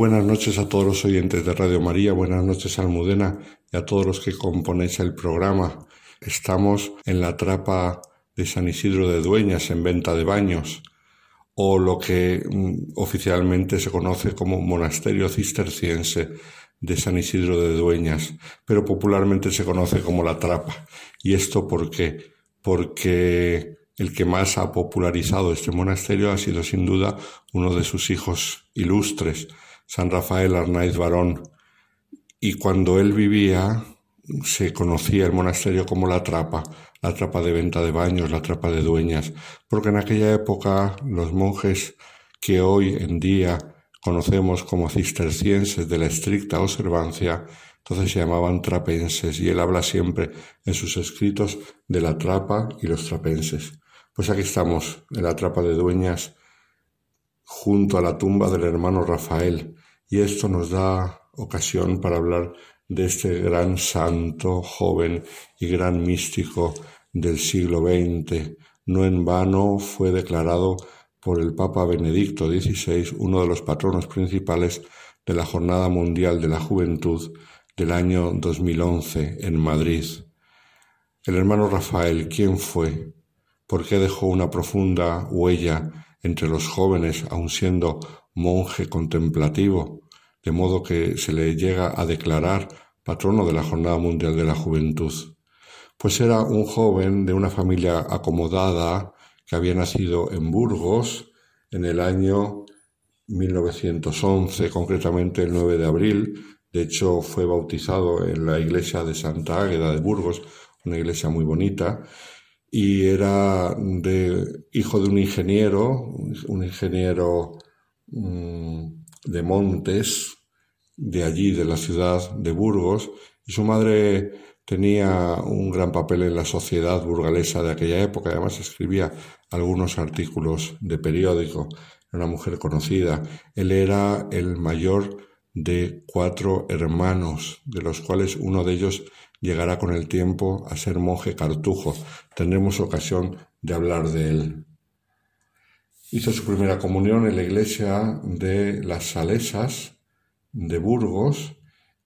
Buenas noches a todos los oyentes de Radio María, buenas noches Almudena y a todos los que componéis el programa. Estamos en la trapa de San Isidro de Dueñas en venta de baños o lo que mm, oficialmente se conoce como monasterio cisterciense de San Isidro de Dueñas, pero popularmente se conoce como la trapa. ¿Y esto por qué? Porque el que más ha popularizado este monasterio ha sido sin duda uno de sus hijos ilustres, San Rafael Arnaiz Barón, y cuando él vivía se conocía el monasterio como la trapa, la trapa de venta de baños, la trapa de dueñas, porque en aquella época los monjes que hoy en día conocemos como cistercienses de la estricta observancia, entonces se llamaban trapenses y él habla siempre en sus escritos de la trapa y los trapenses. Pues aquí estamos, en la trapa de dueñas, junto a la tumba del hermano Rafael, y esto nos da ocasión para hablar de este gran santo, joven y gran místico del siglo XX. No en vano fue declarado por el Papa Benedicto XVI uno de los patronos principales de la Jornada Mundial de la Juventud del año 2011 en Madrid. El hermano Rafael, ¿quién fue? ¿Por qué dejó una profunda huella entre los jóvenes, aun siendo monje contemplativo, de modo que se le llega a declarar patrono de la Jornada Mundial de la Juventud. Pues era un joven de una familia acomodada que había nacido en Burgos en el año 1911, concretamente el 9 de abril. De hecho, fue bautizado en la iglesia de Santa Águeda de Burgos, una iglesia muy bonita, y era de, hijo de un ingeniero, un ingeniero mm, de Montes, de allí, de la ciudad de Burgos, y su madre tenía un gran papel en la sociedad burgalesa de aquella época, además escribía algunos artículos de periódico, era una mujer conocida. Él era el mayor de cuatro hermanos, de los cuales uno de ellos llegará con el tiempo a ser monje cartujo. Tendremos ocasión de hablar de él. Hizo su primera comunión en la iglesia de las Salesas de Burgos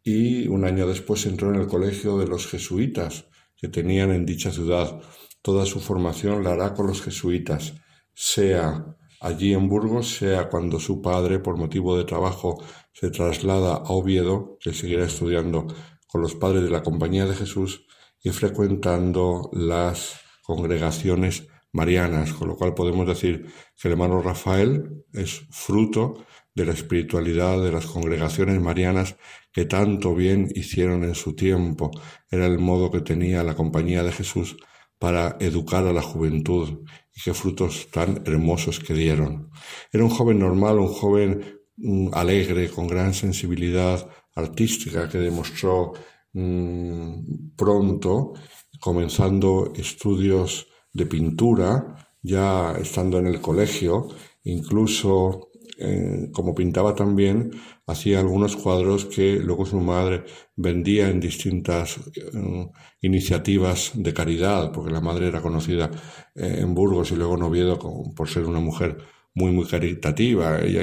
y un año después entró en el colegio de los jesuitas que tenían en dicha ciudad. Toda su formación la hará con los jesuitas, sea allí en Burgos, sea cuando su padre, por motivo de trabajo, se traslada a Oviedo, que seguirá estudiando con los padres de la Compañía de Jesús y frecuentando las congregaciones marianas, con lo cual podemos decir que el hermano Rafael es fruto de la espiritualidad de las congregaciones marianas que tanto bien hicieron en su tiempo. Era el modo que tenía la compañía de Jesús para educar a la juventud y qué frutos tan hermosos que dieron. Era un joven normal, un joven mm, alegre, con gran sensibilidad artística que demostró mm, pronto, comenzando estudios de pintura, ya estando en el colegio, incluso eh, como pintaba también, hacía algunos cuadros que luego su madre vendía en distintas eh, iniciativas de caridad, porque la madre era conocida eh, en Burgos y luego en Oviedo por ser una mujer muy, muy caritativa. Ella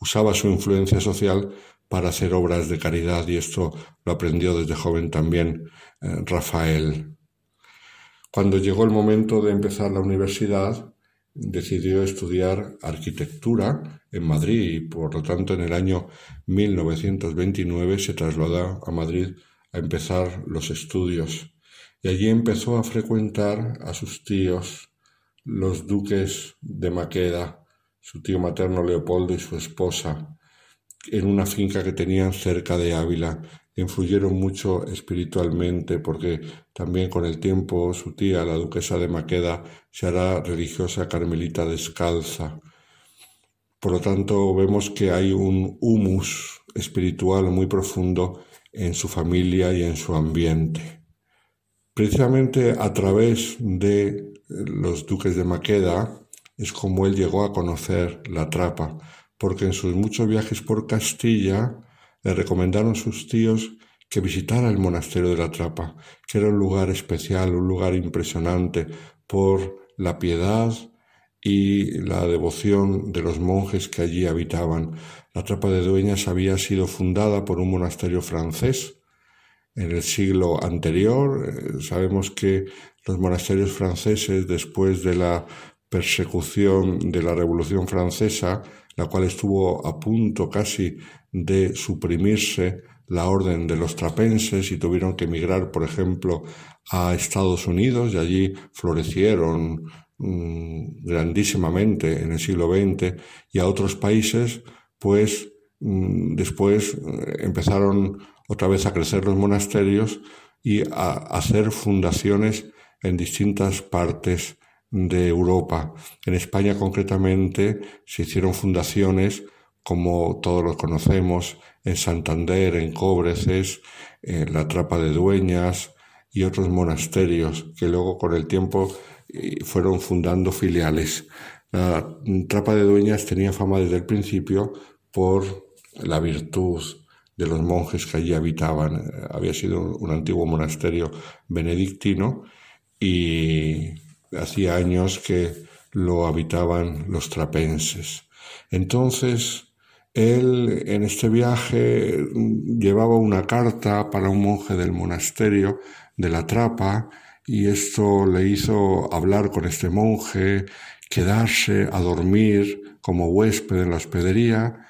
usaba su influencia social para hacer obras de caridad y esto lo aprendió desde joven también Rafael. Cuando llegó el momento de empezar la universidad, decidió estudiar arquitectura en Madrid y por lo tanto en el año 1929 se trasladó a Madrid a empezar los estudios. Y allí empezó a frecuentar a sus tíos, los duques de Maqueda, su tío materno Leopoldo y su esposa, en una finca que tenían cerca de Ávila influyeron mucho espiritualmente porque también con el tiempo su tía, la duquesa de Maqueda, se hará religiosa carmelita descalza. Por lo tanto, vemos que hay un humus espiritual muy profundo en su familia y en su ambiente. Precisamente a través de los duques de Maqueda es como él llegó a conocer la trapa, porque en sus muchos viajes por Castilla le recomendaron sus tíos que visitara el monasterio de la Trapa, que era un lugar especial, un lugar impresionante por la piedad y la devoción de los monjes que allí habitaban. La Trapa de Dueñas había sido fundada por un monasterio francés en el siglo anterior. Eh, sabemos que los monasterios franceses, después de la persecución de la Revolución Francesa, la cual estuvo a punto casi de suprimirse la orden de los trapenses y tuvieron que emigrar, por ejemplo, a Estados Unidos y allí florecieron mm, grandísimamente en el siglo XX y a otros países, pues mm, después eh, empezaron otra vez a crecer los monasterios y a hacer fundaciones en distintas partes de Europa. En España concretamente se hicieron fundaciones como todos los conocemos, en Santander, en Cóbreces, en la Trapa de Dueñas y otros monasterios que luego con el tiempo eh, fueron fundando filiales. La Trapa de Dueñas tenía fama desde el principio por la virtud de los monjes que allí habitaban. Había sido un antiguo monasterio benedictino y hacía años que lo habitaban los trapenses. Entonces, él en este viaje llevaba una carta para un monje del monasterio de la Trapa y esto le hizo hablar con este monje, quedarse a dormir como huésped en la hospedería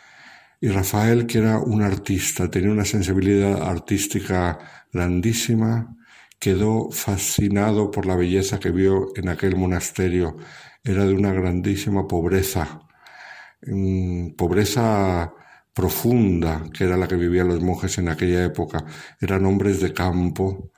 y Rafael, que era un artista, tenía una sensibilidad artística grandísima, quedó fascinado por la belleza que vio en aquel monasterio. Era de una grandísima pobreza, mm, pobreza profunda, que era la que vivían los monjes en aquella época. Eran hombres de campo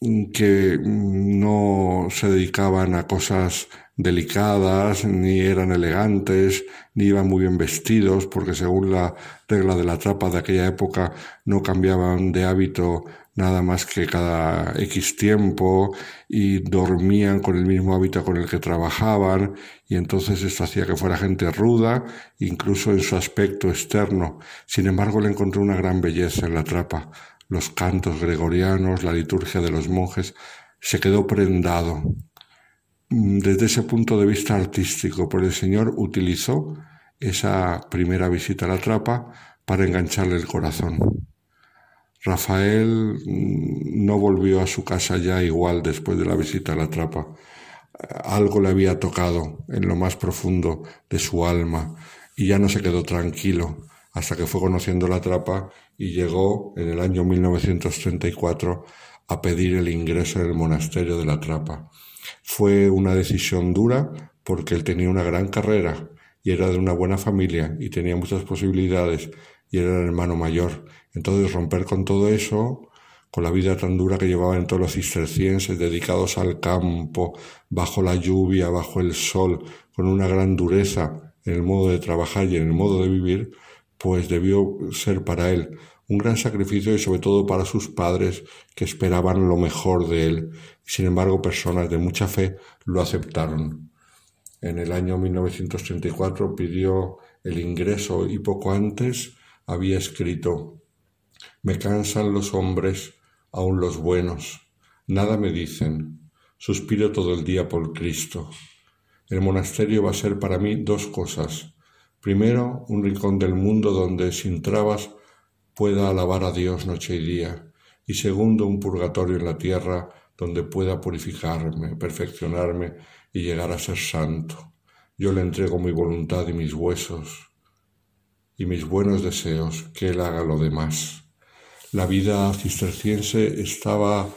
mm, que mm, no se dedicaban a cosas delicadas, ni eran elegantes, ni iban muy bien vestidos, porque según la regla de la trapa de aquella época no cambiaban de hábito nada más que cada X tiempo y dormían con el mismo hábito con el que trabajaban y entonces esto hacía que fuera gente ruda, incluso en su aspecto externo. Sin embargo, le encontró una gran belleza en la trapa. Los cantos gregorianos, la liturgia de los monjes, se quedó prendado. Desde ese punto de vista artístico, por el Señor utilizó esa primera visita a la trapa para engancharle el corazón. Rafael mm, no volvió a su casa ya igual después de la visita a la trapa. Algo le había tocado en lo más profundo de su alma y ya no se quedó tranquilo hasta que fue conociendo la trapa y llegó en el año 1934 a pedir el ingreso en el monasterio de la trapa. Fue una decisión dura porque él tenía una gran carrera y era de una buena familia y tenía muchas posibilidades y era el hermano mayor entonces romper con todo eso, con la vida tan dura que llevaban todos los cistercienses dedicados al campo, bajo la lluvia, bajo el sol, con una gran dureza en el modo de trabajar y en el modo de vivir, pues debió ser para él un gran sacrificio y sobre todo para sus padres que esperaban lo mejor de él. Sin embargo, personas de mucha fe lo aceptaron. En el año 1934 pidió el ingreso y poco antes había escrito me cansan los hombres, aun los buenos. Nada me dicen. Suspiro todo el día por Cristo. El monasterio va a ser para mí dos cosas. Primero, un rincón del mundo donde sin trabas pueda alabar a Dios noche y día. Y segundo, un purgatorio en la tierra donde pueda purificarme, perfeccionarme y llegar a ser santo. Yo le entrego mi voluntad y mis huesos y mis buenos deseos, que Él haga lo demás. La vida cisterciense estaba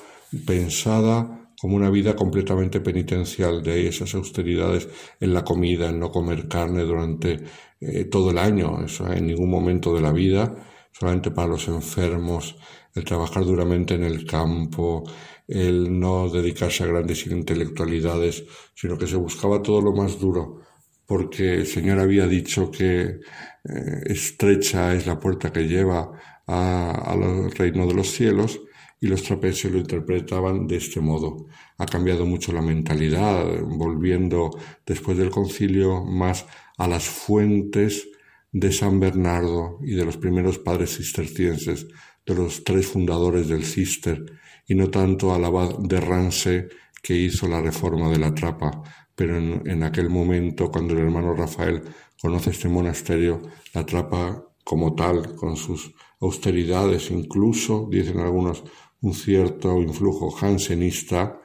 pensada como una vida completamente penitencial, de esas austeridades en la comida, en no comer carne durante eh, todo el año, eso en ningún momento de la vida, solamente para los enfermos, el trabajar duramente en el campo, el no dedicarse a grandes intelectualidades, sino que se buscaba todo lo más duro, porque el Señor había dicho que eh, estrecha es la puerta que lleva al reino de los cielos y los trapezios lo interpretaban de este modo. Ha cambiado mucho la mentalidad, volviendo después del concilio más a las fuentes de San Bernardo y de los primeros padres cistercienses, de los tres fundadores del cister, y no tanto al abad de Rance que hizo la reforma de la trapa, pero en, aquel momento, cuando el hermano Rafael conoce este monasterio, la trapa como tal, con sus austeridades, incluso, dicen algunos, un cierto influjo jansenista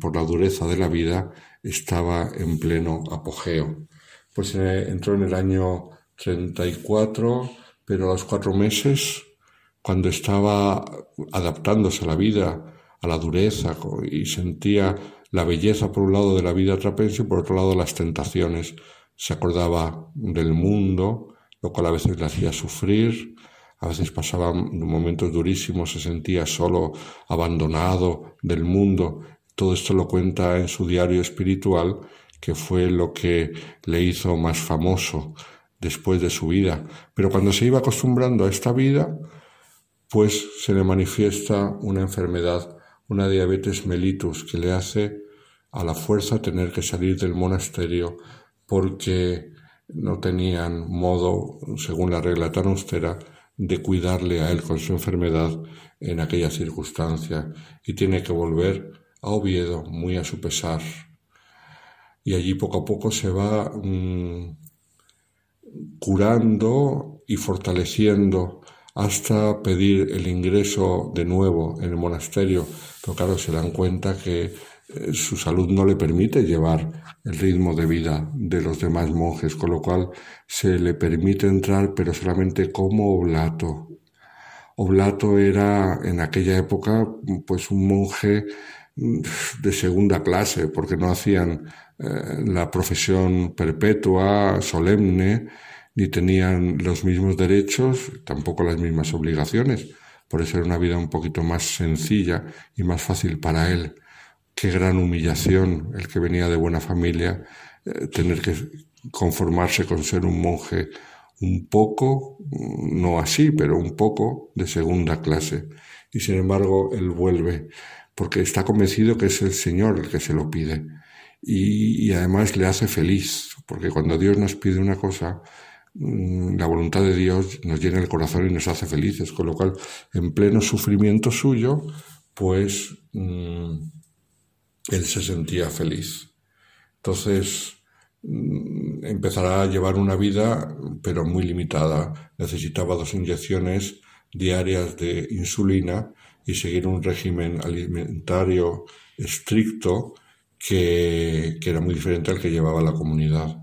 por la dureza de la vida, estaba en pleno apogeo. Pues eh, entró en el año 34, pero a los cuatro meses, cuando estaba adaptándose a la vida, a la dureza, y sentía la belleza por un lado de la vida trapense y por otro lado las tentaciones, se acordaba del mundo, lo cual a veces le hacía sufrir, a veces pasaba momentos durísimos, se sentía solo, abandonado del mundo. Todo esto lo cuenta en su diario espiritual, que fue lo que le hizo más famoso después de su vida. Pero cuando se iba acostumbrando a esta vida, pues se le manifiesta una enfermedad, una diabetes mellitus, que le hace a la fuerza tener que salir del monasterio porque no tenían modo, según la regla tan austera, de cuidarle a él con su enfermedad en aquella circunstancia y tiene que volver a Oviedo muy a su pesar. Y allí poco a poco se va mm, curando y fortaleciendo hasta pedir el ingreso de nuevo en el monasterio. Pero claro, se dan cuenta que eh, su salud no le permite llevar el ritmo de vida de los demás monjes, con lo cual se le permite entrar, pero solamente como oblato. Oblato era en aquella época pues un monje mm, de segunda clase, porque no hacían eh, la profesión perpetua, solemne, ni tenían los mismos derechos, tampoco las mismas obligaciones. Por eso era una vida un poquito más sencilla y más fácil para él qué gran humillación el que venía de buena familia, eh, tener que conformarse con ser un monje un poco, no así, pero un poco de segunda clase. Y sin embargo, él vuelve, porque está convencido que es el Señor el que se lo pide. Y, además le hace feliz, porque cuando Dios nos pide una cosa, mm, la voluntad de Dios nos llena el corazón y nos hace felices, con lo cual, en pleno sufrimiento suyo, pues mm, él se sentía feliz. Entonces mm, empezará a llevar una vida, pero muy limitada. Necesitaba dos inyecciones diarias de insulina y seguir un régimen alimentario estricto que, que, era muy diferente al que llevaba la comunidad.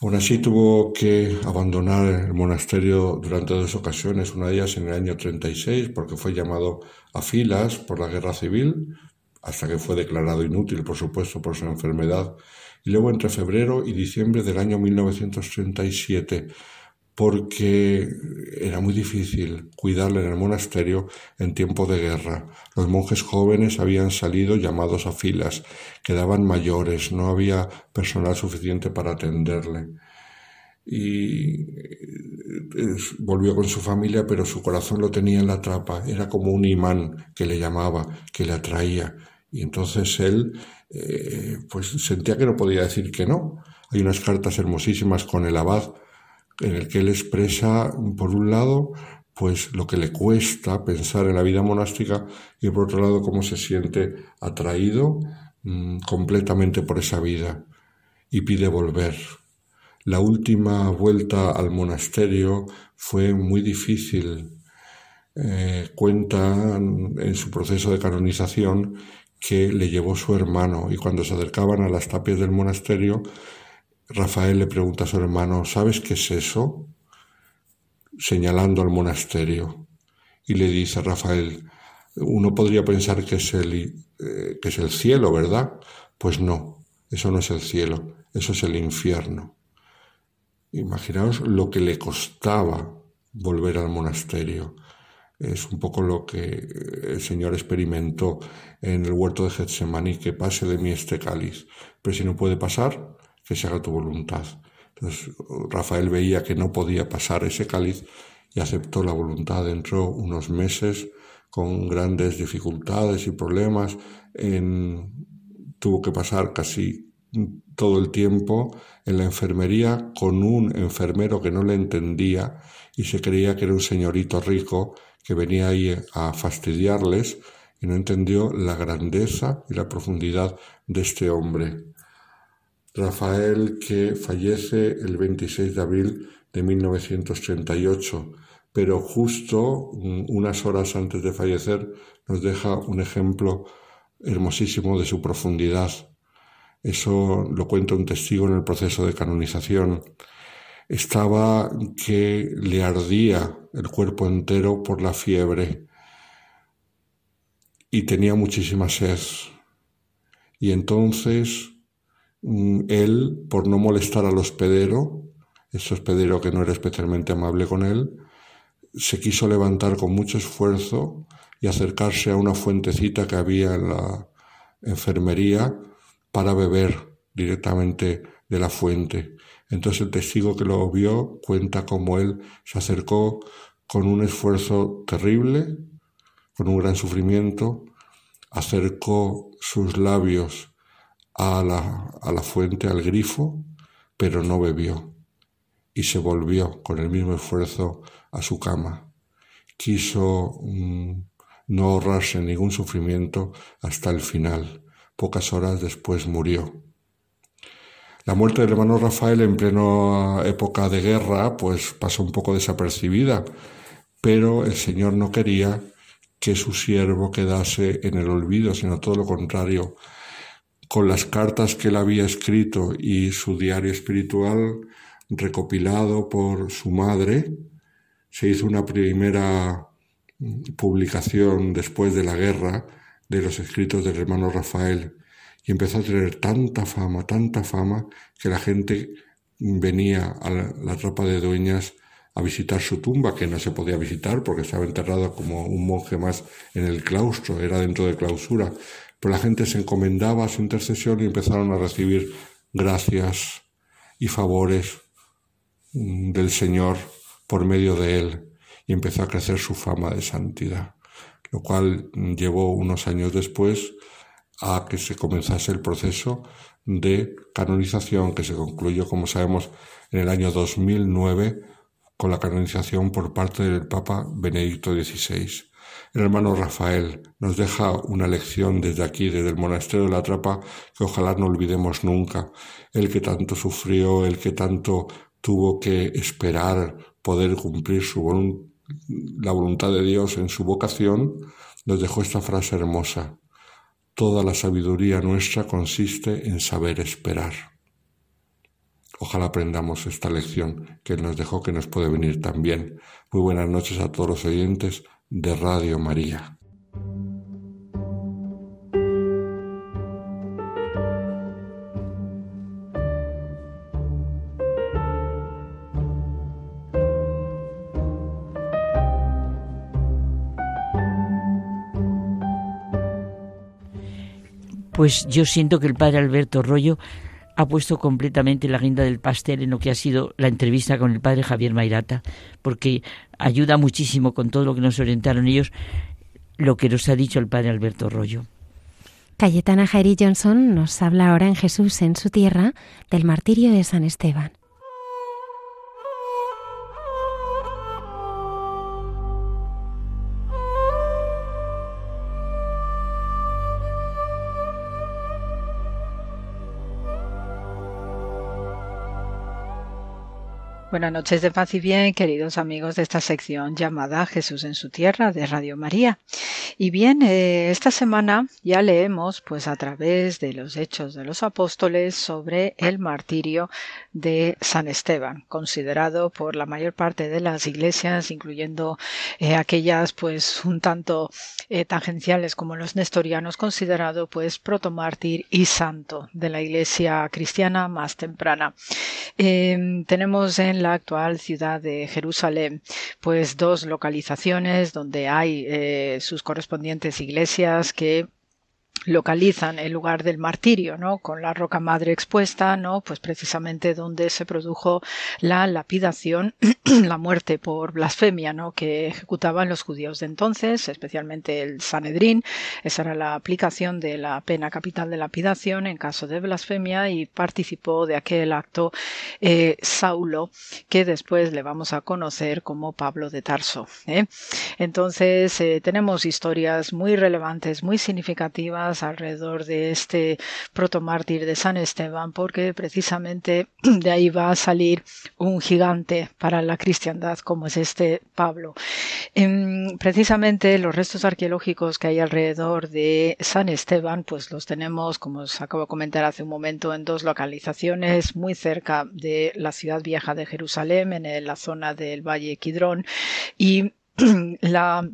Aún así tuvo que abandonar el monasterio durante dos ocasiones, una de ellas en el año 36 porque fue llamado a filas por la guerra civil, hasta que fue declarado inútil, por supuesto, por su enfermedad, y luego entre febrero y diciembre del año 1937, porque era muy difícil cuidarle en el monasterio en tiempo de guerra. Los monjes jóvenes habían salido llamados a filas, quedaban mayores, no había personal suficiente para atenderle. Y eh, volvió con su familia, pero su corazón lo tenía en la trapa, era como un imán que le llamaba, que le atraía y entonces él eh, pues sentía que no podía decir que no. Hay unas cartas hermosísimas con el abad en el que él expresa, por un lado, pues lo que le cuesta pensar en la vida monástica y por otro lado cómo se siente atraído mm, completamente por esa vida y pide volver. La última vuelta al monasterio fue muy difícil. Eh, cuenta en su proceso de canonización que le llevó su hermano y cuando se acercaban a las tapias del monasterio, Rafael le pregunta a su hermano, ¿sabes qué es eso? señalando al monasterio. Y le dice a Rafael, uno podría pensar que es, el, eh, que es el cielo, ¿verdad? Pues no, eso no es el cielo, eso es el infierno. Imaginaos lo que le costaba volver al monasterio, es un poco lo que el Señor experimentó en el huerto de Getsemaní, que pase de mí este cáliz, pero si no puede pasar, que se haga tu voluntad. Entonces Rafael veía que no podía pasar ese cáliz y aceptó la voluntad. Entró unos meses con grandes dificultades y problemas, tuvo que pasar casi todo el tiempo en la enfermería con un enfermero que no le entendía y se creía que era un señorito rico que venía ahí a fastidiarles y no entendió la grandeza y la profundidad de este hombre. Rafael que fallece el 26 de abril de 1938, pero justo mm, unas horas antes de fallecer nos deja un ejemplo hermosísimo de su profundidad. Eso lo cuenta un testigo en el proceso de canonización. Estaba que le ardía el cuerpo entero por la fiebre y tenía muchísima sed. Y entonces mm, él, por no molestar al hospedero, ese hospedero que no era especialmente amable con él, se quiso levantar con mucho esfuerzo y acercarse a una fuentecita que había en la enfermería para beber directamente de la fuente. Entonces el testigo que lo vio cuenta cómo él se acercó con un esfuerzo terrible, con un gran sufrimiento, acercó sus labios a la, fuente, al grifo, pero no bebió y se volvió con el mismo esfuerzo a su cama. Quiso mm, no ahorrarse ningún sufrimiento hasta el final. Pocas horas después murió. La muerte del hermano Rafael en plena época de guerra pues pasó un poco desapercibida, pero el Señor no quería que su siervo quedase en el olvido, sino todo lo contrario. Con las cartas que él había escrito y su diario espiritual recopilado por su madre, se hizo una primera publicación después de la guerra de los escritos del hermano Rafael y empezó a tener tanta fama, tanta fama, que la gente venía a la, tropa de dueñas a visitar su tumba, que no se podía visitar porque estaba enterrado como un monje más en el claustro, era dentro de clausura. Pero la gente se encomendaba a su intercesión y empezaron a recibir gracias y favores mm, del Señor por medio de él y empezó a crecer su fama de santidad, lo cual llevó unos años después a que se comenzase el proceso de canonización que se concluyó, como sabemos, en el año 2009 con la canonización por parte del Papa Benedicto XVI. El hermano Rafael nos deja una lección desde aquí, desde el monasterio de la Trapa, que ojalá no olvidemos nunca. El que tanto sufrió, el que tanto tuvo que esperar poder cumplir su la voluntad de Dios en su vocación, nos dejó esta frase hermosa. Toda la sabiduría nuestra consiste en saber esperar. Ojalá aprendamos esta lección que nos dejó, que nos puede venir también. Muy buenas noches a todos los oyentes de Radio María. Pues yo siento que el padre Alberto Rollo ha puesto completamente la guinda del pastel en lo que ha sido la entrevista con el padre Javier Mairata, porque ayuda muchísimo con todo lo que nos orientaron ellos, lo que nos ha dicho el padre Alberto Rollo. Cayetana Jairi Johnson nos habla ahora en Jesús en su tierra del martirio de San Esteban. Buenas noches de paz y bien, queridos amigos de esta sección llamada Jesús en su tierra de Radio María. Y bien, eh, esta semana ya leemos, pues a través de los hechos de los apóstoles, sobre el martirio de San Esteban, considerado por la mayor parte de las iglesias, incluyendo eh, aquellas, pues un tanto eh, tangenciales como los nestorianos, considerado pues protomártir y santo de la iglesia cristiana más temprana. tenemos en la actual ciudad de Jerusalén, pues dos localizaciones donde hay eh, sus correspondientes iglesias que localizan el lugar del martirio, ¿no? Con la roca madre expuesta, ¿no? Pues precisamente donde se produjo la lapidación, la muerte por blasfemia, ¿no? Que ejecutaban los judíos de entonces, especialmente el Sanedrín. Esa era la aplicación de la pena capital de lapidación en caso de blasfemia y participó de aquel acto eh, Saulo, que después le vamos a conocer como Pablo de Tarso. ¿eh? Entonces, eh, tenemos historias muy relevantes, muy significativas alrededor de este protomártir de San Esteban, porque precisamente de ahí va a salir un gigante para la cristiandad como es este Pablo. Em, precisamente los restos arqueológicos que hay alrededor de San Esteban, pues los tenemos, como os acabo de comentar hace un momento, en dos localizaciones muy cerca de la ciudad vieja de Jerusalén, en la zona del Valle Quidrón, y la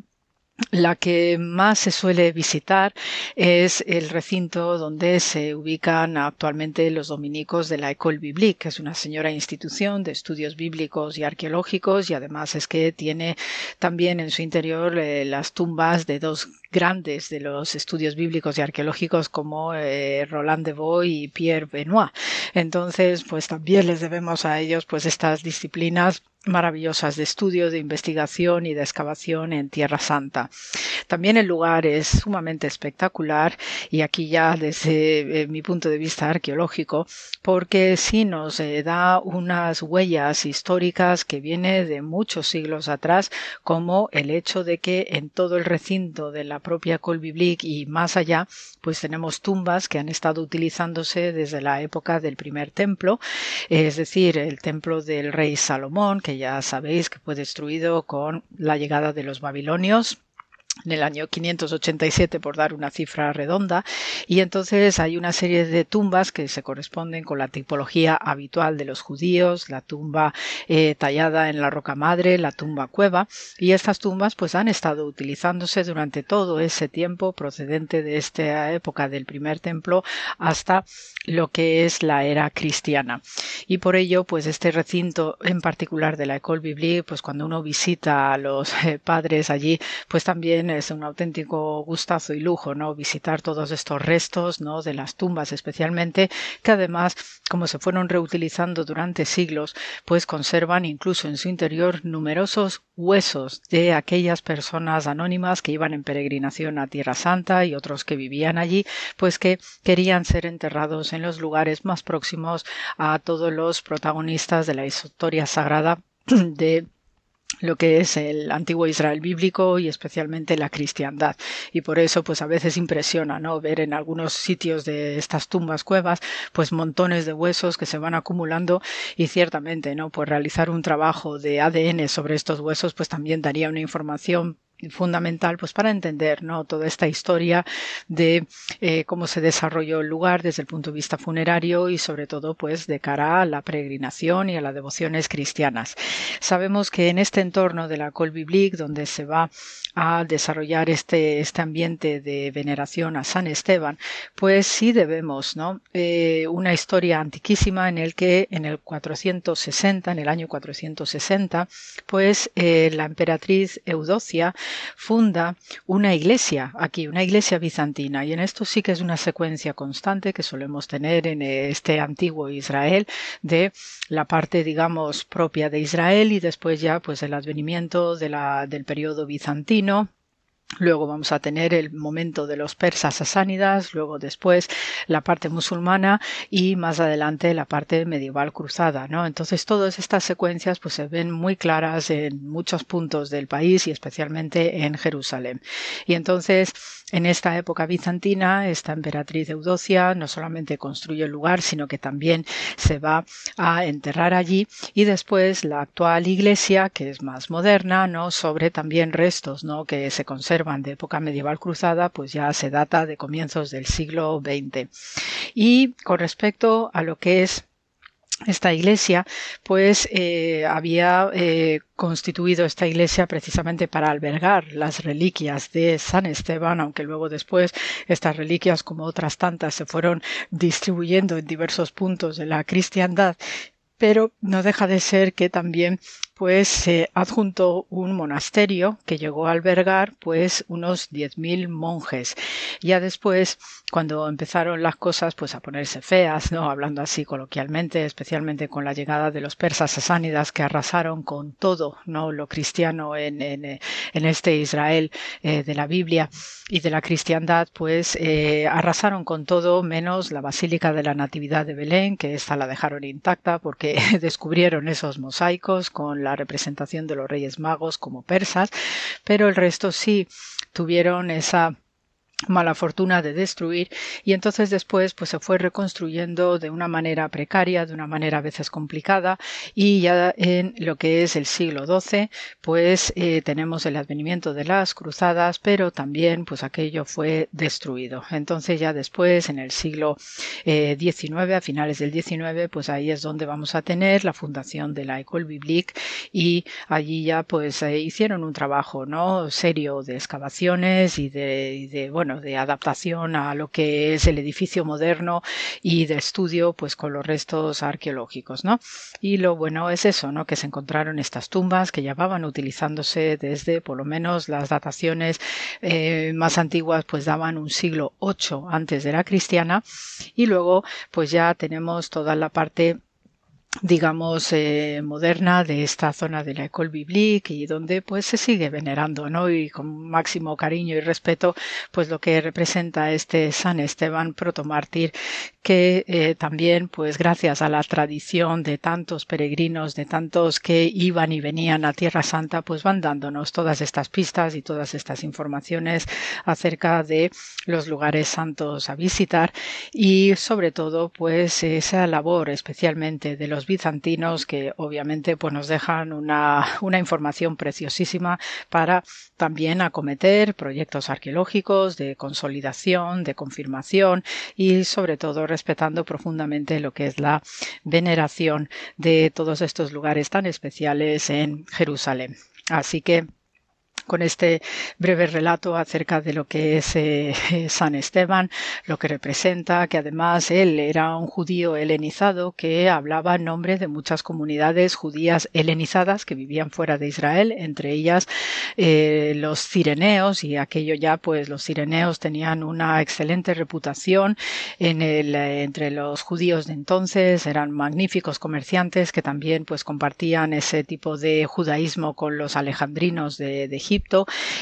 la que más se suele visitar es el recinto donde se ubican actualmente los dominicos de la École Biblique, que es una señora institución de estudios bíblicos y arqueológicos y además es que tiene también en su interior eh, las tumbas de dos grandes de los estudios bíblicos y arqueológicos como eh, Roland de Boy y Pierre Benoit. Entonces, pues también les debemos a ellos pues estas disciplinas maravillosas de estudio, de investigación y de excavación en Tierra Santa. También el lugar es sumamente espectacular y aquí ya desde eh, mi punto de vista arqueológico, porque sí nos eh, da unas huellas históricas que viene de muchos siglos atrás, como el hecho de que en todo el recinto de la propia Col y más allá, pues tenemos tumbas que han estado utilizándose desde la época del primer templo, es decir, el templo del rey Salomón, ya sabéis que fue destruido con la llegada de los babilonios en el año 587 por dar una cifra redonda. Y entonces hay una serie de tumbas que se corresponden con la tipología habitual de los judíos la tumba eh, tallada en la roca madre la tumba cueva. Y estas tumbas pues han estado utilizándose durante todo ese tiempo procedente de esta época del primer templo hasta lo que es la era cristiana. Y por ello pues este recinto en particular de la École Biblique pues cuando uno visita a los eh, padres allí pues también es un auténtico gustazo y lujo, ¿no? Visitar todos estos restos, ¿no? De las tumbas especialmente, que además, como se fueron reutilizando durante siglos, pues conservan incluso en su interior numerosos huesos de aquellas personas anónimas que iban en peregrinación a Tierra Santa y otros que vivían allí, pues que querían ser enterrados en los lugares más próximos a todos los protagonistas de la historia sagrada de lo que es el antiguo Israel bíblico y especialmente la cristiandad. Y por eso, pues a veces impresiona, ¿no? Ver en algunos sitios de estas tumbas cuevas, pues montones de huesos que se van acumulando y ciertamente, ¿no? Pues realizar un trabajo de ADN sobre estos huesos, pues también daría una información fundamental pues para entender ¿no? toda esta historia de eh, cómo se desarrolló el lugar desde el punto de vista funerario y sobre todo pues de cara a la peregrinación y a las devociones cristianas. Sabemos que en este entorno de la Col Biblique donde se va a desarrollar este, este ambiente de veneración a San Esteban, pues sí debemos ¿no? Eh, una historia antiquísima en el que en el 460, en el año 460, pues eh, la emperatriz Eudocia funda una iglesia aquí, una iglesia bizantina. Y en esto sí que es una secuencia constante que solemos tener en este antiguo Israel de la parte, digamos, propia de Israel y después ya pues el advenimiento de la, del periodo bizantino Luego vamos a tener el momento de los persas sasánidas, luego después la parte musulmana y más adelante la parte medieval cruzada, ¿no? Entonces todas estas secuencias pues se ven muy claras en muchos puntos del país y especialmente en Jerusalén. Y entonces en esta época bizantina, esta emperatriz Eudocia no solamente construye el lugar, sino que también se va a enterrar allí y después la actual iglesia, que es más moderna, ¿no? sobre también restos ¿no? que se conservan de época medieval cruzada, pues ya se data de comienzos del siglo XX. Y con respecto a lo que es esta iglesia, pues eh, había eh, constituido esta iglesia precisamente para albergar las reliquias de San Esteban, aunque luego después estas reliquias, como otras tantas, se fueron distribuyendo en diversos puntos de la cristiandad. Pero no deja de ser que también pues se adjuntó un monasterio que llegó a albergar pues unos 10.000 monjes. Ya después, cuando empezaron las cosas pues a ponerse feas, ¿no? Hablando así coloquialmente, especialmente con la llegada de los persas sasánidas que arrasaron con todo, ¿no? Lo cristiano en, en, este Israel eh, de la Biblia y de la cristiandad, pues eh, arrasaron con todo menos la Basílica de la Natividad de Belén, que esta la dejaron intacta porque descubrieron esos mosaicos con la representación de los Reyes Magos como persas, pero el resto sí tuvieron esa mala fortuna de destruir y entonces después pues se fue reconstruyendo de una manera precaria, de una manera a veces complicada y ya en lo que es el siglo XII pues eh, tenemos el advenimiento de las cruzadas pero también pues aquello fue destruido. Entonces ya después en el siglo XIX, eh, a finales del XIX pues ahí es donde vamos a tener la fundación de la École Biblique y allí ya pues hicieron un trabajo no serio de excavaciones y de, y de bueno de adaptación a lo que es el edificio moderno y de estudio, pues con los restos arqueológicos, ¿no? Y lo bueno es eso, ¿no? Que se encontraron estas tumbas que llevaban utilizándose desde, por lo menos, las dataciones eh, más antiguas, pues daban un siglo VIII antes de la cristiana y luego, pues ya tenemos toda la parte digamos, eh, moderna de esta zona de la École Biblique y donde pues se sigue venerando, ¿no? Y con máximo cariño y respeto, pues lo que representa este San Esteban protomártir que eh, también, pues gracias a la tradición de tantos peregrinos, de tantos que iban y venían a Tierra Santa, pues van dándonos todas estas pistas y todas estas informaciones acerca de los lugares santos a visitar y sobre todo, pues esa labor especialmente de los bizantinos que obviamente pues nos dejan una, una información preciosísima para también acometer proyectos arqueológicos de consolidación, de confirmación y sobre todo respetando profundamente lo que es la veneración de todos estos lugares tan especiales en Jerusalén. Así que con este breve relato acerca de lo que es eh, San Esteban, lo que representa, que además él era un judío helenizado que hablaba en nombre de muchas comunidades judías helenizadas que vivían fuera de Israel, entre ellas eh, los cireneos, y aquello ya, pues los cireneos tenían una excelente reputación en el, eh, entre los judíos de entonces, eran magníficos comerciantes que también pues compartían ese tipo de judaísmo con los alejandrinos de, de Egipto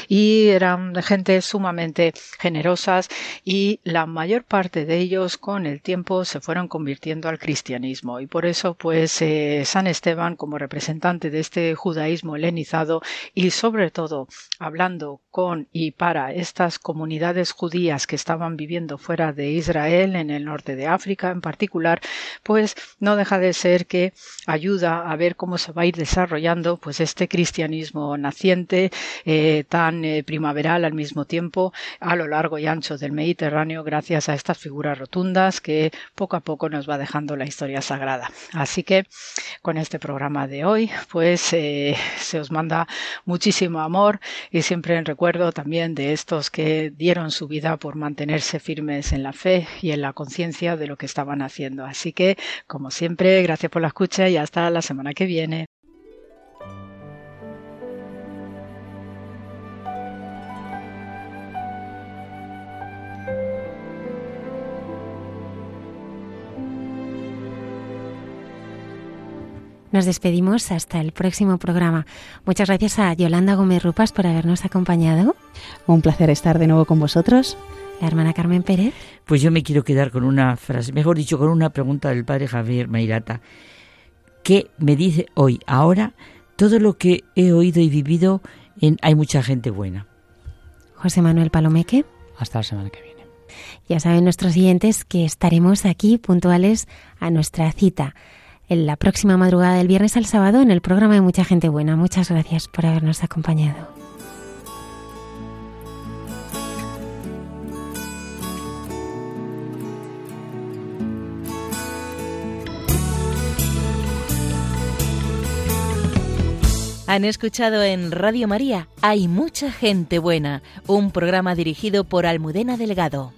y eran gente sumamente generosas y la mayor parte de ellos con el tiempo se fueron convirtiendo al cristianismo. Y por eso pues eh, San Esteban como representante de este judaísmo helenizado y sobre todo hablando con y para estas comunidades judías que estaban viviendo fuera de Israel en el norte de África en particular pues no deja de ser que ayuda a ver cómo se va a ir desarrollando pues este cristianismo naciente eh, tan eh, primaveral al mismo tiempo a lo largo y ancho del Mediterráneo gracias a estas figuras rotundas que poco a poco nos va dejando la historia sagrada. Así que con este programa de hoy pues eh, se os manda muchísimo amor y siempre en recuerdo también de estos que dieron su vida por mantenerse firmes en la fe y en la conciencia de lo que estaban haciendo. Así que como siempre gracias por la escucha y hasta la semana que viene. Nos despedimos hasta el próximo programa. Muchas gracias a Yolanda Gómez Rupas por habernos acompañado. Un placer estar de nuevo con vosotros. La hermana Carmen Pérez. Pues yo me quiero quedar con una frase, mejor dicho, con una pregunta del padre Javier Mairata. ¿Qué me dice hoy, ahora, todo lo que he oído y vivido en Hay mucha gente buena? José Manuel Palomeque. Hasta la semana que viene. Ya saben nuestros siguientes que estaremos aquí puntuales a nuestra cita en la próxima madrugada del viernes al sábado en el programa de Mucha Gente Buena. Muchas gracias por habernos acompañado. Han escuchado en Radio María Hay mucha gente buena, un programa dirigido por Almudena Delgado.